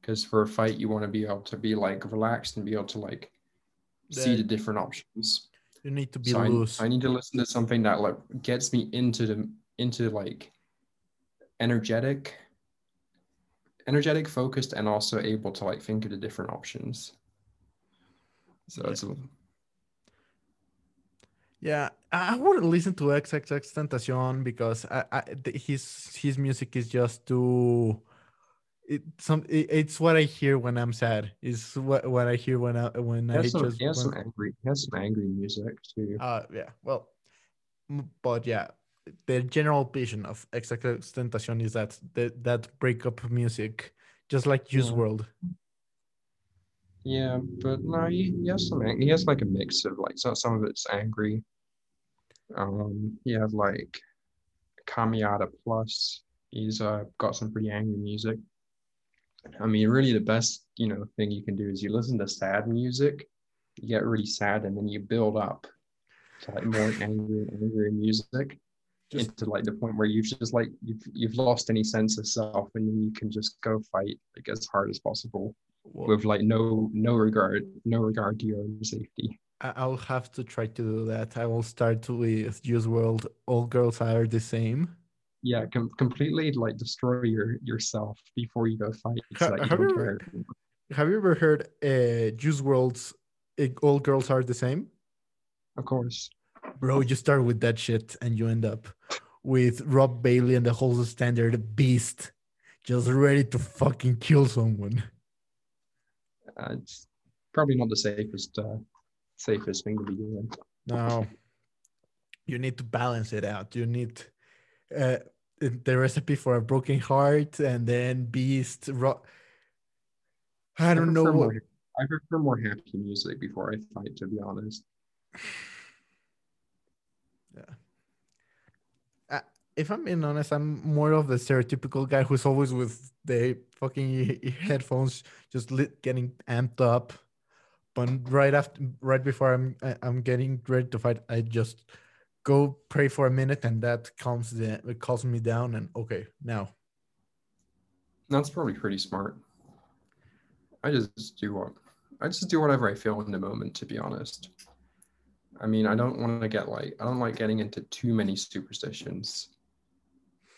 Speaker 3: Because for a fight, you want to be able to be like relaxed and be able to like see
Speaker 1: The-
Speaker 3: different options.
Speaker 1: you need to be
Speaker 3: So I,
Speaker 1: loose.
Speaker 3: I need to listen to something that like gets me into the into like energetic, energetic, focused, and also able to like think of the different options. So
Speaker 1: Yeah.
Speaker 3: it's a-
Speaker 1: Yeah, I wouldn't listen to XXX Tentacion because I, I his his music is just too. It some it, it's what I hear when I'm sad. Is what what I hear when I when
Speaker 3: He
Speaker 1: I
Speaker 3: some,
Speaker 1: just
Speaker 3: he has some angry. He has some angry music too.
Speaker 1: uh yeah well, but yeah, the general vision of XXX Tentacion is that that that breakup music, just like Juice
Speaker 3: Yeah.
Speaker 1: World.
Speaker 3: Yeah, but no, he, he has some. He has like a mix of like so, some of it's angry. Um, he has like Kamiata Plus. He's uh got some pretty angry music. I mean, really, the best you know thing you can do is you listen to sad music, you get really sad, and then you build up to like more angry and angry music
Speaker 1: Just-
Speaker 3: into like the point where you've just like you've you've lost any sense of self, and then you can just go fight like as hard as possible with like no no regard no regard to your own safety.
Speaker 1: I'll have to try to do that. I will start with Juice WRLD. All girls are the same.
Speaker 3: Yeah, com- completely like destroy your yourself before you go fight. So
Speaker 1: Ha-
Speaker 3: you
Speaker 1: have you ever- Have you ever heard uh, Juice WRLD's uh, All Girls Are the Same?
Speaker 3: Of course.
Speaker 1: Bro, you start with that shit and you end up with Rob Bailey and the Hustle Standard beast just ready to fucking kill someone.
Speaker 3: Uh, it's probably not the safest uh, safest thing to be doing.
Speaker 1: No, you need to balance it out. You need uh, the recipe for a broken heart and then beast. Ro- I don't know.
Speaker 3: More, I prefer more happy music before I fight. To be honest.
Speaker 1: Yeah, if I'm being honest, I'm more of the stereotypical guy who's always with the fucking headphones, just lit, getting amped up. But right after, right before I'm, I'm getting ready to fight, I just go pray for a minute, and that calms the, it calms me down. And okay, now,
Speaker 3: That's probably pretty smart. I just do what I just do whatever I feel in the moment. To be honest. I mean, I don't want to get like I don't like getting into too many superstitions.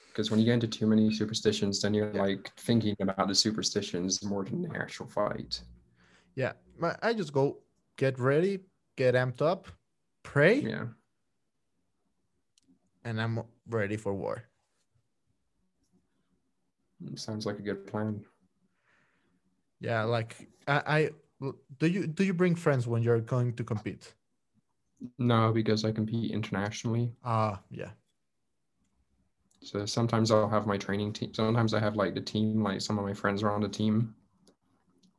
Speaker 3: Because when you get into too many superstitions, then you're like thinking about the superstitions more than the actual fight.
Speaker 1: Yeah, I just go get ready, get amped up, pray,
Speaker 3: Yeah.
Speaker 1: and I'm ready for war.
Speaker 3: Sounds like a good plan.
Speaker 1: Yeah, like I, I do you do you bring friends when you're going to compete?
Speaker 3: No, because I compete internationally.
Speaker 1: Ah, yeah.
Speaker 3: So sometimes I'll have my training team. Sometimes I have like the team, like some of my friends are on the team.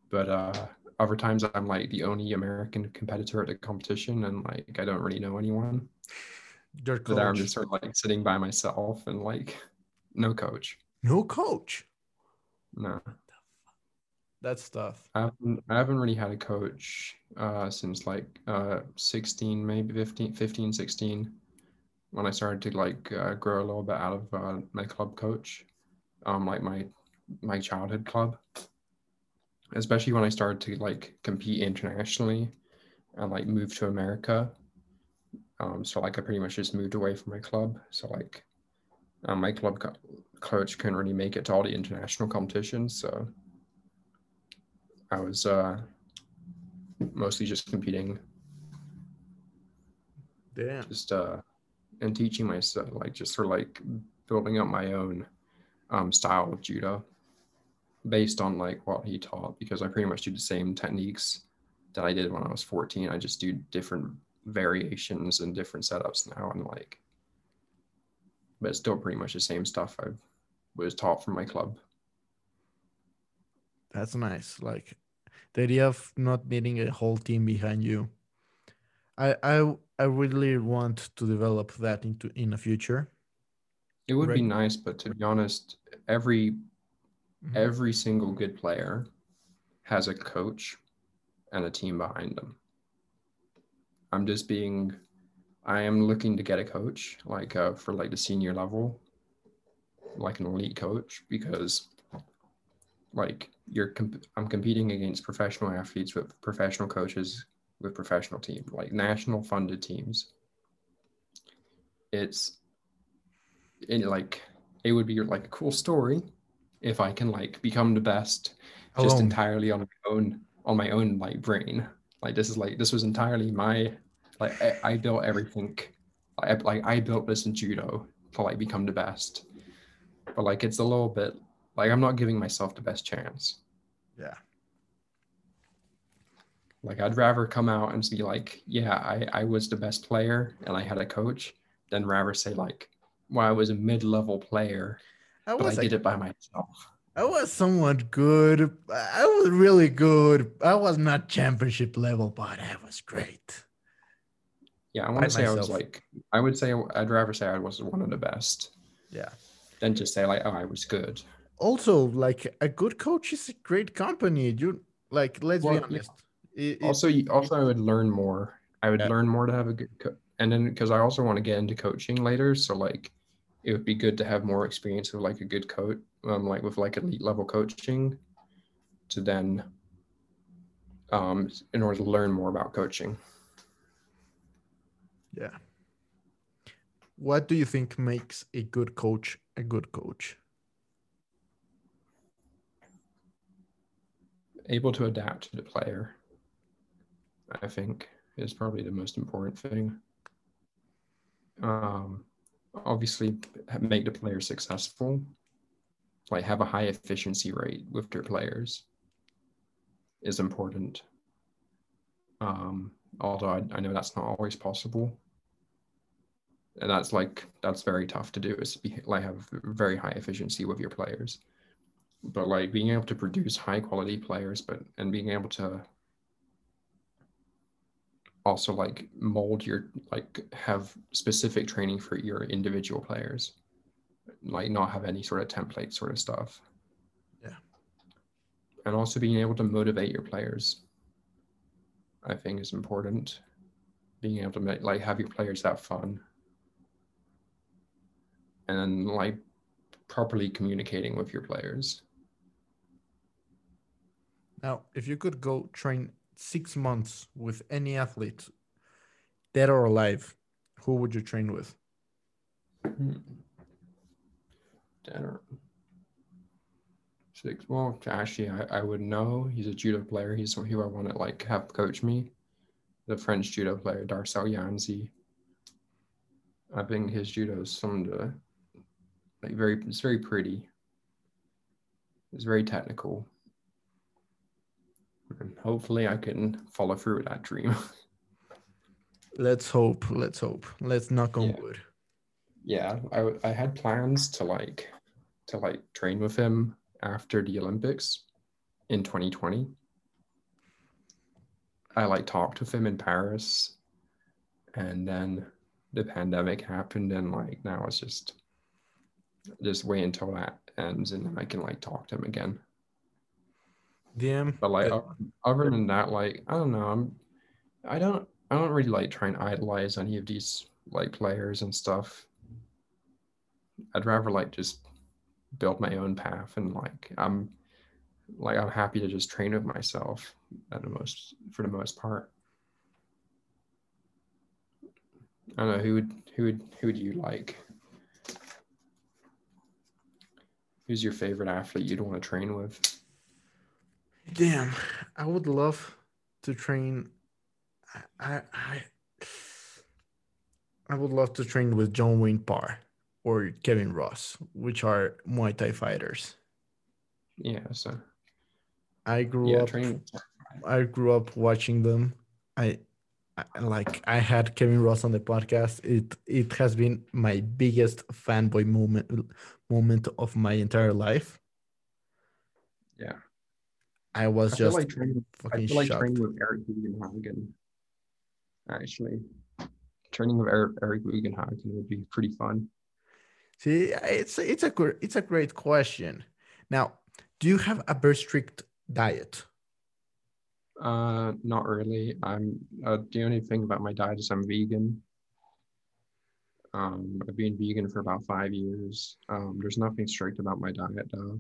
Speaker 3: But uh other times I'm like the only American competitor at the competition and like I don't really know anyone.
Speaker 1: Your
Speaker 3: But I'm just sort of like sitting by myself and like no coach.
Speaker 1: No coach.
Speaker 3: No.
Speaker 1: That's tough.
Speaker 3: I haven't, I haven't really had a coach uh, since like uh, 16, maybe 15, 15, 16, when I started to like uh, grow a little bit out of uh, my club coach, um, like my my childhood club. Especially when I started to like compete internationally and like move to America. Um, so like I pretty much just moved away from my club. So like um, my club co- coach couldn't really make it to all the international competitions. So I was uh, mostly just competing,
Speaker 1: Damn.
Speaker 3: just uh, and teaching myself, like just sort of like building up my own um, style of judo based on like what he taught. Because I pretty much do the same techniques that I did when I was 14. I just do different variations and different setups now, and like, but it's still pretty much the same stuff I was taught from my club.
Speaker 1: That's nice. Like the idea of not needing a whole team behind you. I I I really want to develop that into in the future.
Speaker 3: It would be nice, but to be honest, every
Speaker 1: Mhm.
Speaker 3: every single good player has a coach and a team behind them. I'm just being I am looking to get a coach like uh, for like the senior level, like an elite coach because like you're comp- I'm competing against professional athletes with professional coaches with professional team like national funded teams. It's it like it would be like a cool story if I can like become the best just
Speaker 1: oh.
Speaker 3: entirely on my own on my own like brain. Like this is like this was entirely my like I, I built everything. I, like I built this in judo to like become the best, but like it's a little bit like I'm not giving myself the best chance.
Speaker 1: Yeah.
Speaker 3: Like I'd rather come out and be like, yeah, I, I was the best player and I had a coach, than rather say like, well, I was a mid-level player,
Speaker 1: I
Speaker 3: but I
Speaker 1: was
Speaker 3: did
Speaker 1: a-
Speaker 3: it by myself.
Speaker 1: I was somewhat good. I was really good. I was not championship level, but I was great.
Speaker 3: Yeah, I want to say I was like, I would say I'd rather say I was one of the best
Speaker 1: Yeah.
Speaker 3: than just say like, oh, I was good.
Speaker 1: Also, like a good coach is a great company. You like, let's
Speaker 3: Well,
Speaker 1: be honest. It- it-
Speaker 3: also you- also i would learn more i would
Speaker 1: Yeah.
Speaker 3: learn more to have a good co- and then because i also want to get into coaching later so like it would be good to have more experience with like a good coach um like with like elite level coaching to then um in order to learn more about coaching
Speaker 1: yeah. What do you think makes a good coach a good coach?
Speaker 3: able to adapt to the player i think is probably the most important thing um obviously make the player successful. Like have a high efficiency rate with their players is important. Um although I, I know that's not always possible. And that's like that's very tough to do is be like have very high efficiency with your players. But like being able to produce high quality players but and being able to also like mold your like have specific training for your individual players? Like not have any sort of template sort of stuff?
Speaker 1: Yeah.
Speaker 3: and also being able to motivate your players i think is important. Being able to make like have your players have fun. And then like properly communicating with your players.
Speaker 1: Now, if you could go train six months with any athlete, dead or alive, who would you train with?
Speaker 3: Hmm. Dead or Six. Well, actually, I, I would know. He's a judo player. He's who I want to like have coach me. The French judo player Darcel Yanzi. I think his judo is some of the like very. It's very pretty. It's very technical. And hopefully, I can follow through with that dream.
Speaker 1: Let's hope. Let's hope. Let's knock on
Speaker 3: Yeah.
Speaker 1: wood.
Speaker 3: yeah I, I had plans to like to like train with him after the olympics in 2020 i like talked with him in paris and then the pandemic happened and like now it's just just wait until that ends and then i can like talk to him again
Speaker 1: DM.
Speaker 3: but like
Speaker 1: the-
Speaker 3: other than that like i don't know i'm i don't i don't really like trying to idolize any of these like players and stuff. I'd rather like just build my own path and like i'm like i'm happy to just train with myself at the most for the most part. I don't know who would who would who would you like? Who's your favorite athlete you'd want to train with
Speaker 1: Damn, I would love to train. I I I would love to train with John Wayne Parr or Kevin Ross, which are Muay Thai fighters.
Speaker 3: yeah so
Speaker 1: I grew
Speaker 3: yeah
Speaker 1: up.
Speaker 3: training
Speaker 1: I grew up watching them. I, I like I had Kevin Ross on the podcast. It it has been my biggest fanboy moment moment of my entire life. I was
Speaker 3: I
Speaker 1: just
Speaker 3: like training, I feel like
Speaker 1: shocked.
Speaker 3: training with Eric Bugenhagen. Actually, training with Eric, Eric Bugenhagen would be pretty fun.
Speaker 1: See, it's it's a it's a great question. Now, do you have a very strict diet?
Speaker 3: Uh, not really. I'm uh, the only thing about my diet is I'm vegan. Um, I've been vegan for about five years. Um, there's nothing strict about my diet though,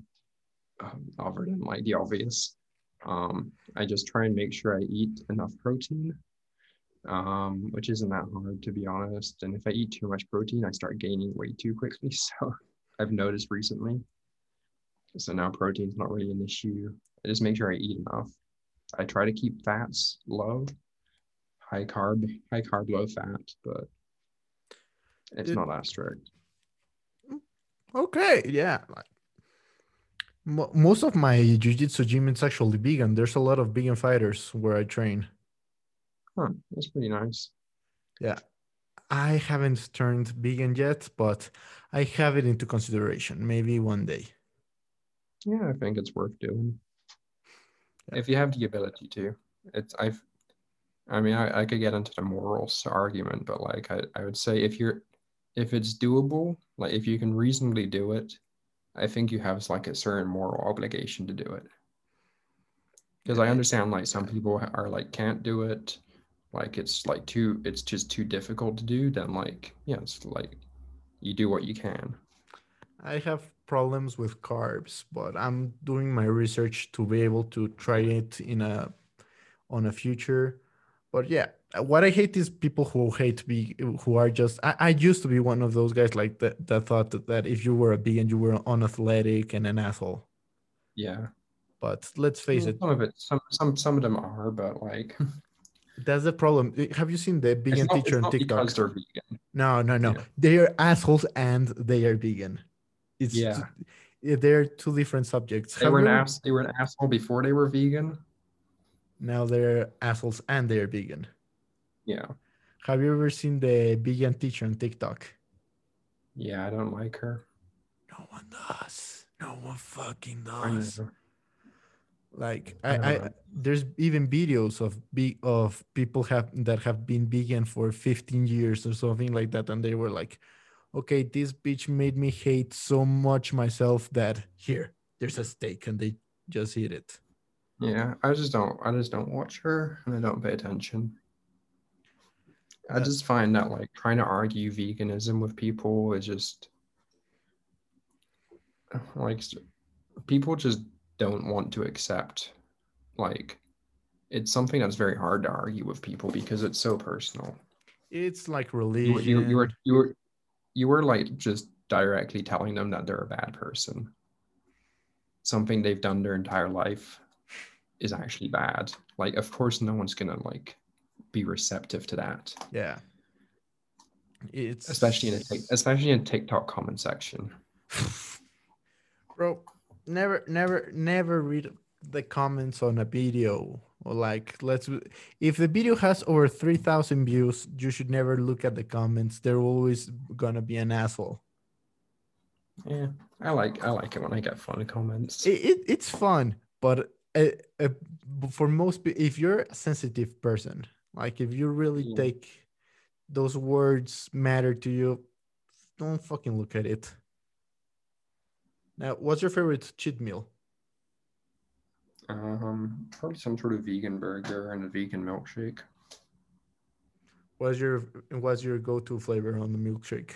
Speaker 3: um, other than like the obvious. Um, I just try and make sure I eat enough protein, um, which isn't that hard to be honest. And if I eat too much protein, I start gaining weight too quickly. So I've noticed recently. So now protein's not really an issue. I just make sure I eat enough. I try to keep fats low. high carb, high carb, low fat, but it's
Speaker 1: It-
Speaker 3: not that strict.
Speaker 1: Okay, yeah. Most of my jiu-jitsu gym is actually vegan. There's a lot of vegan fighters where I train.
Speaker 3: Huh, that's pretty nice.
Speaker 1: Yeah i haven't turned vegan yet, but I have it into consideration. Maybe one day.
Speaker 3: Yeah, I think it's worth doing.
Speaker 1: Yeah.
Speaker 3: If you have the ability to. It's I've I mean I, I could get into the morals argument, but like I, I would say if you're if it's doable, like if you can reasonably do it, I think you have like a certain moral obligation to do it. Because I understand like some people are like can't do it, like it's like too it's just too difficult to do, then like yeah, it's like you do what you can.
Speaker 1: I have problems with carbs, but I'm doing my research to be able to try it in a on a future. But yeah, what I hate is people who hate be who are just I, I used to be one of those guys like that that thought that, that if you were a vegan you were unathletic and an asshole.
Speaker 3: Yeah.
Speaker 1: But let's face it,
Speaker 3: Some of it some some some of them are, but like
Speaker 1: that's the problem. Have you seen the vegan
Speaker 3: not,
Speaker 1: teacher on TikTok?
Speaker 3: because they're vegan.
Speaker 1: No, no, no.
Speaker 3: Yeah.
Speaker 1: They are assholes and they are vegan. It's
Speaker 3: Yeah.
Speaker 1: they're two different subjects.
Speaker 3: They
Speaker 1: Have
Speaker 3: were an ass. They were an asshole before they were vegan.
Speaker 1: Now they're assholes and they're vegan.
Speaker 3: Yeah,
Speaker 1: Have you ever seen the vegan teacher on TikTok?
Speaker 3: yeah. I don't like her.
Speaker 1: No one does. No one fucking
Speaker 3: I
Speaker 1: does. Like
Speaker 3: I
Speaker 1: I, I there's even videos of be of people have that have been vegan for 15 years or something like that, and they were like, okay, this bitch made me hate so much myself that here, there's a steak, and they just eat it.
Speaker 3: Yeah, I just don't. I just don't watch her, and I don't pay attention. I just find that like trying to argue veganism with people is just like people just don't want to accept like it's something that's very hard to argue with people because it's so personal.
Speaker 1: It's like
Speaker 3: You,
Speaker 1: religion.
Speaker 3: were- you, you were you were you were like just directly telling them that they're a bad person. Something they've done their entire life is actually bad. Like, of course, no one's gonna like be receptive to that,
Speaker 1: yeah. It's
Speaker 3: especially in a especially in TikTok comment section.
Speaker 1: bro never never never read the comments on a video or like let's if the video has over 3000 views you should never look at the comments they're always gonna be an asshole
Speaker 3: Yeah, I like I like it when I get funny comments.
Speaker 1: it, it, it's fun but uh, uh, for most if you're a sensitive person like if you really
Speaker 3: Yeah.
Speaker 1: take those words matter to you don't fucking look at it now what's your favorite cheat meal
Speaker 3: Um, probably some sort of vegan burger and a vegan milkshake.
Speaker 1: What's your what's your go-to flavor on the milkshake?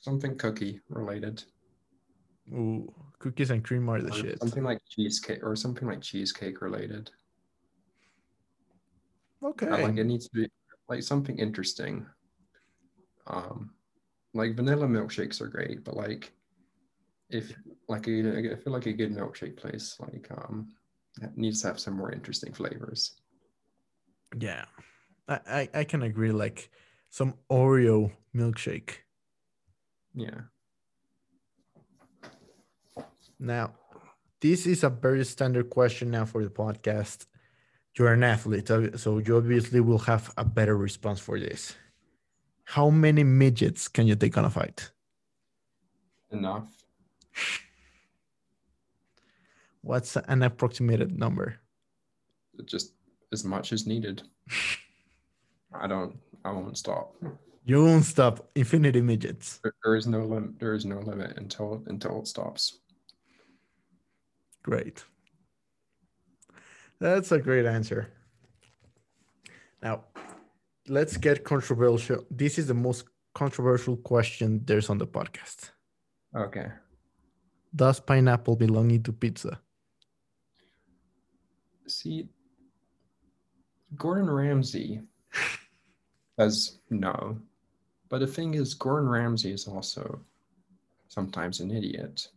Speaker 3: Something cookie related.
Speaker 1: Ooh, cookies and cream are the
Speaker 3: or
Speaker 1: shit.
Speaker 3: Something like cheesecake or something like cheesecake related.
Speaker 1: Okay.
Speaker 3: I like it needs to be like something interesting. Um, like vanilla milkshakes are great, but like if like a, I feel like a good milkshake place like um needs to have some more interesting flavors.
Speaker 1: Yeah, I, I I can agree. Like some Oreo milkshake.
Speaker 3: Yeah.
Speaker 1: Now, this is a very standard question now for the podcast. You're an athlete, so you obviously will have a better response for this. How many midgets can you take on a fight?
Speaker 3: Enough.
Speaker 1: What's an approximated number?
Speaker 3: Just as much as needed. I don't I won't stop.
Speaker 1: You won't stop. Infinity midgets.
Speaker 3: There, there is no limit there is no limit until until it stops.
Speaker 1: Great. That's a great answer. Now, let's get controversial. This is the most controversial question there's on the podcast.
Speaker 3: Okay.
Speaker 1: Does pineapple belong to pizza?
Speaker 3: See, Gordon Ramsay says no. But the thing is, Gordon Ramsay is also sometimes an idiot.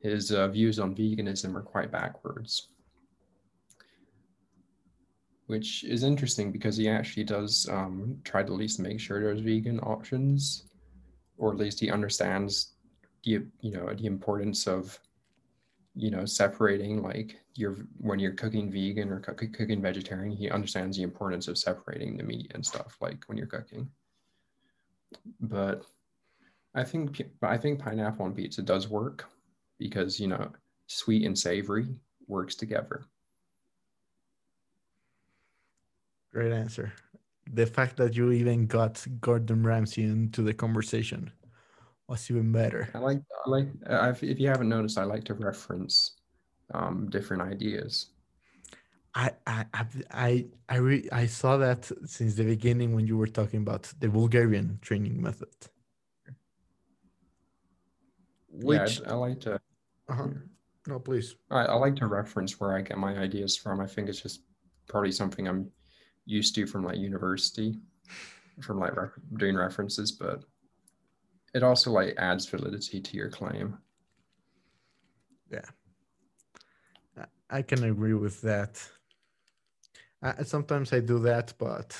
Speaker 3: His uh, views on veganism are quite backwards. Which is interesting because he actually does um, try to at least make sure there's vegan options, or at least he understands the you know the importance of you know separating like your when you're cooking vegan or cook, cooking vegetarian he understands the importance of separating the meat and stuff like when you're cooking. But i think i think pineapple on pizza does work because you know sweet and savory works together
Speaker 1: great answer the fact that you even got gordon ramsay into the conversation was even better.
Speaker 3: I like, I like. Uh, if you haven't noticed, I like to reference um, different ideas.
Speaker 1: I I I I re- I saw that since the beginning when you were talking about the Bulgarian training method.
Speaker 3: Which yeah, I, I like to.
Speaker 1: Uh-huh. No, please.
Speaker 3: I, I like to reference where I get my ideas from. I think it's just probably something I'm used to from like university, from like re- doing references, but it also like adds validity to your claim.
Speaker 1: Yeah. I can agree with that. I, sometimes I do that, but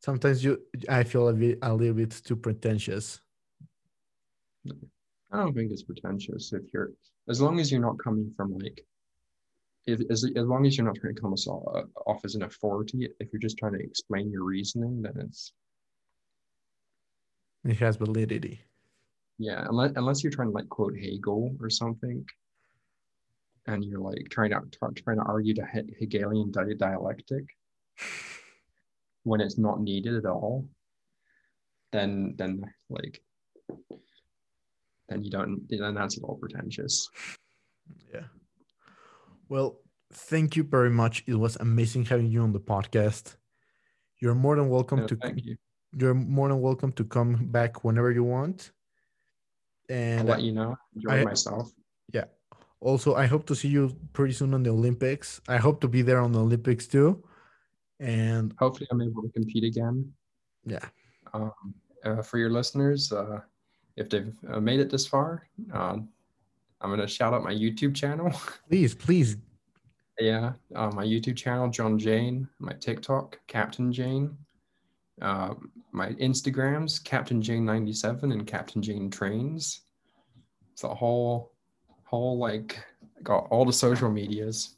Speaker 1: sometimes you I feel a bit a little bit too pretentious.
Speaker 3: I don't think it's pretentious if you're as long as you're not coming from like if as, as long as you're not trying to come uh, off as an authority, if you're just trying to explain your reasoning, then it's
Speaker 1: it has validity.
Speaker 3: Yeah, unless unless you're trying to like quote Hegel or something, and you're like trying to trying to argue the Hegelian dialectic when it's not needed at all, then then like then you don't then that's a little pretentious.
Speaker 1: Yeah. Well, thank you very much. It was amazing having you on the podcast. You're more than welcome
Speaker 3: yeah,
Speaker 1: to
Speaker 3: thank you
Speaker 1: you're more than welcome to come back whenever you want. And
Speaker 3: I'll let you know. Enjoy I, myself.
Speaker 1: Yeah. Also, I hope to see you pretty soon on the Olympics. I hope to be there on the Olympics too. And
Speaker 3: hopefully, I'm able to compete again.
Speaker 1: Yeah.
Speaker 3: Um, uh, for your listeners, uh, if they've uh, made it this far, um, I'm going to shout out my YouTube channel.
Speaker 1: Please, please.
Speaker 3: yeah. Uh, my YouTube channel, John Jayne. My TikTok, Captain Jayne. Uh, my Instagrams, Captain Jayne 97 and Captain Jayne Trains. It's a whole, whole like, got all the social medias.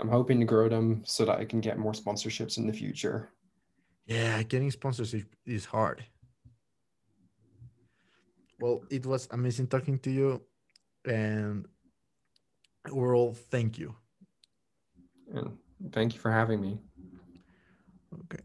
Speaker 3: I'm hoping to grow them so that I can get more sponsorships in the future.
Speaker 1: Yeah, getting sponsorship is hard. Well, it was amazing talking to you, and overall, thank you.
Speaker 3: And thank you for having me.
Speaker 1: Okay.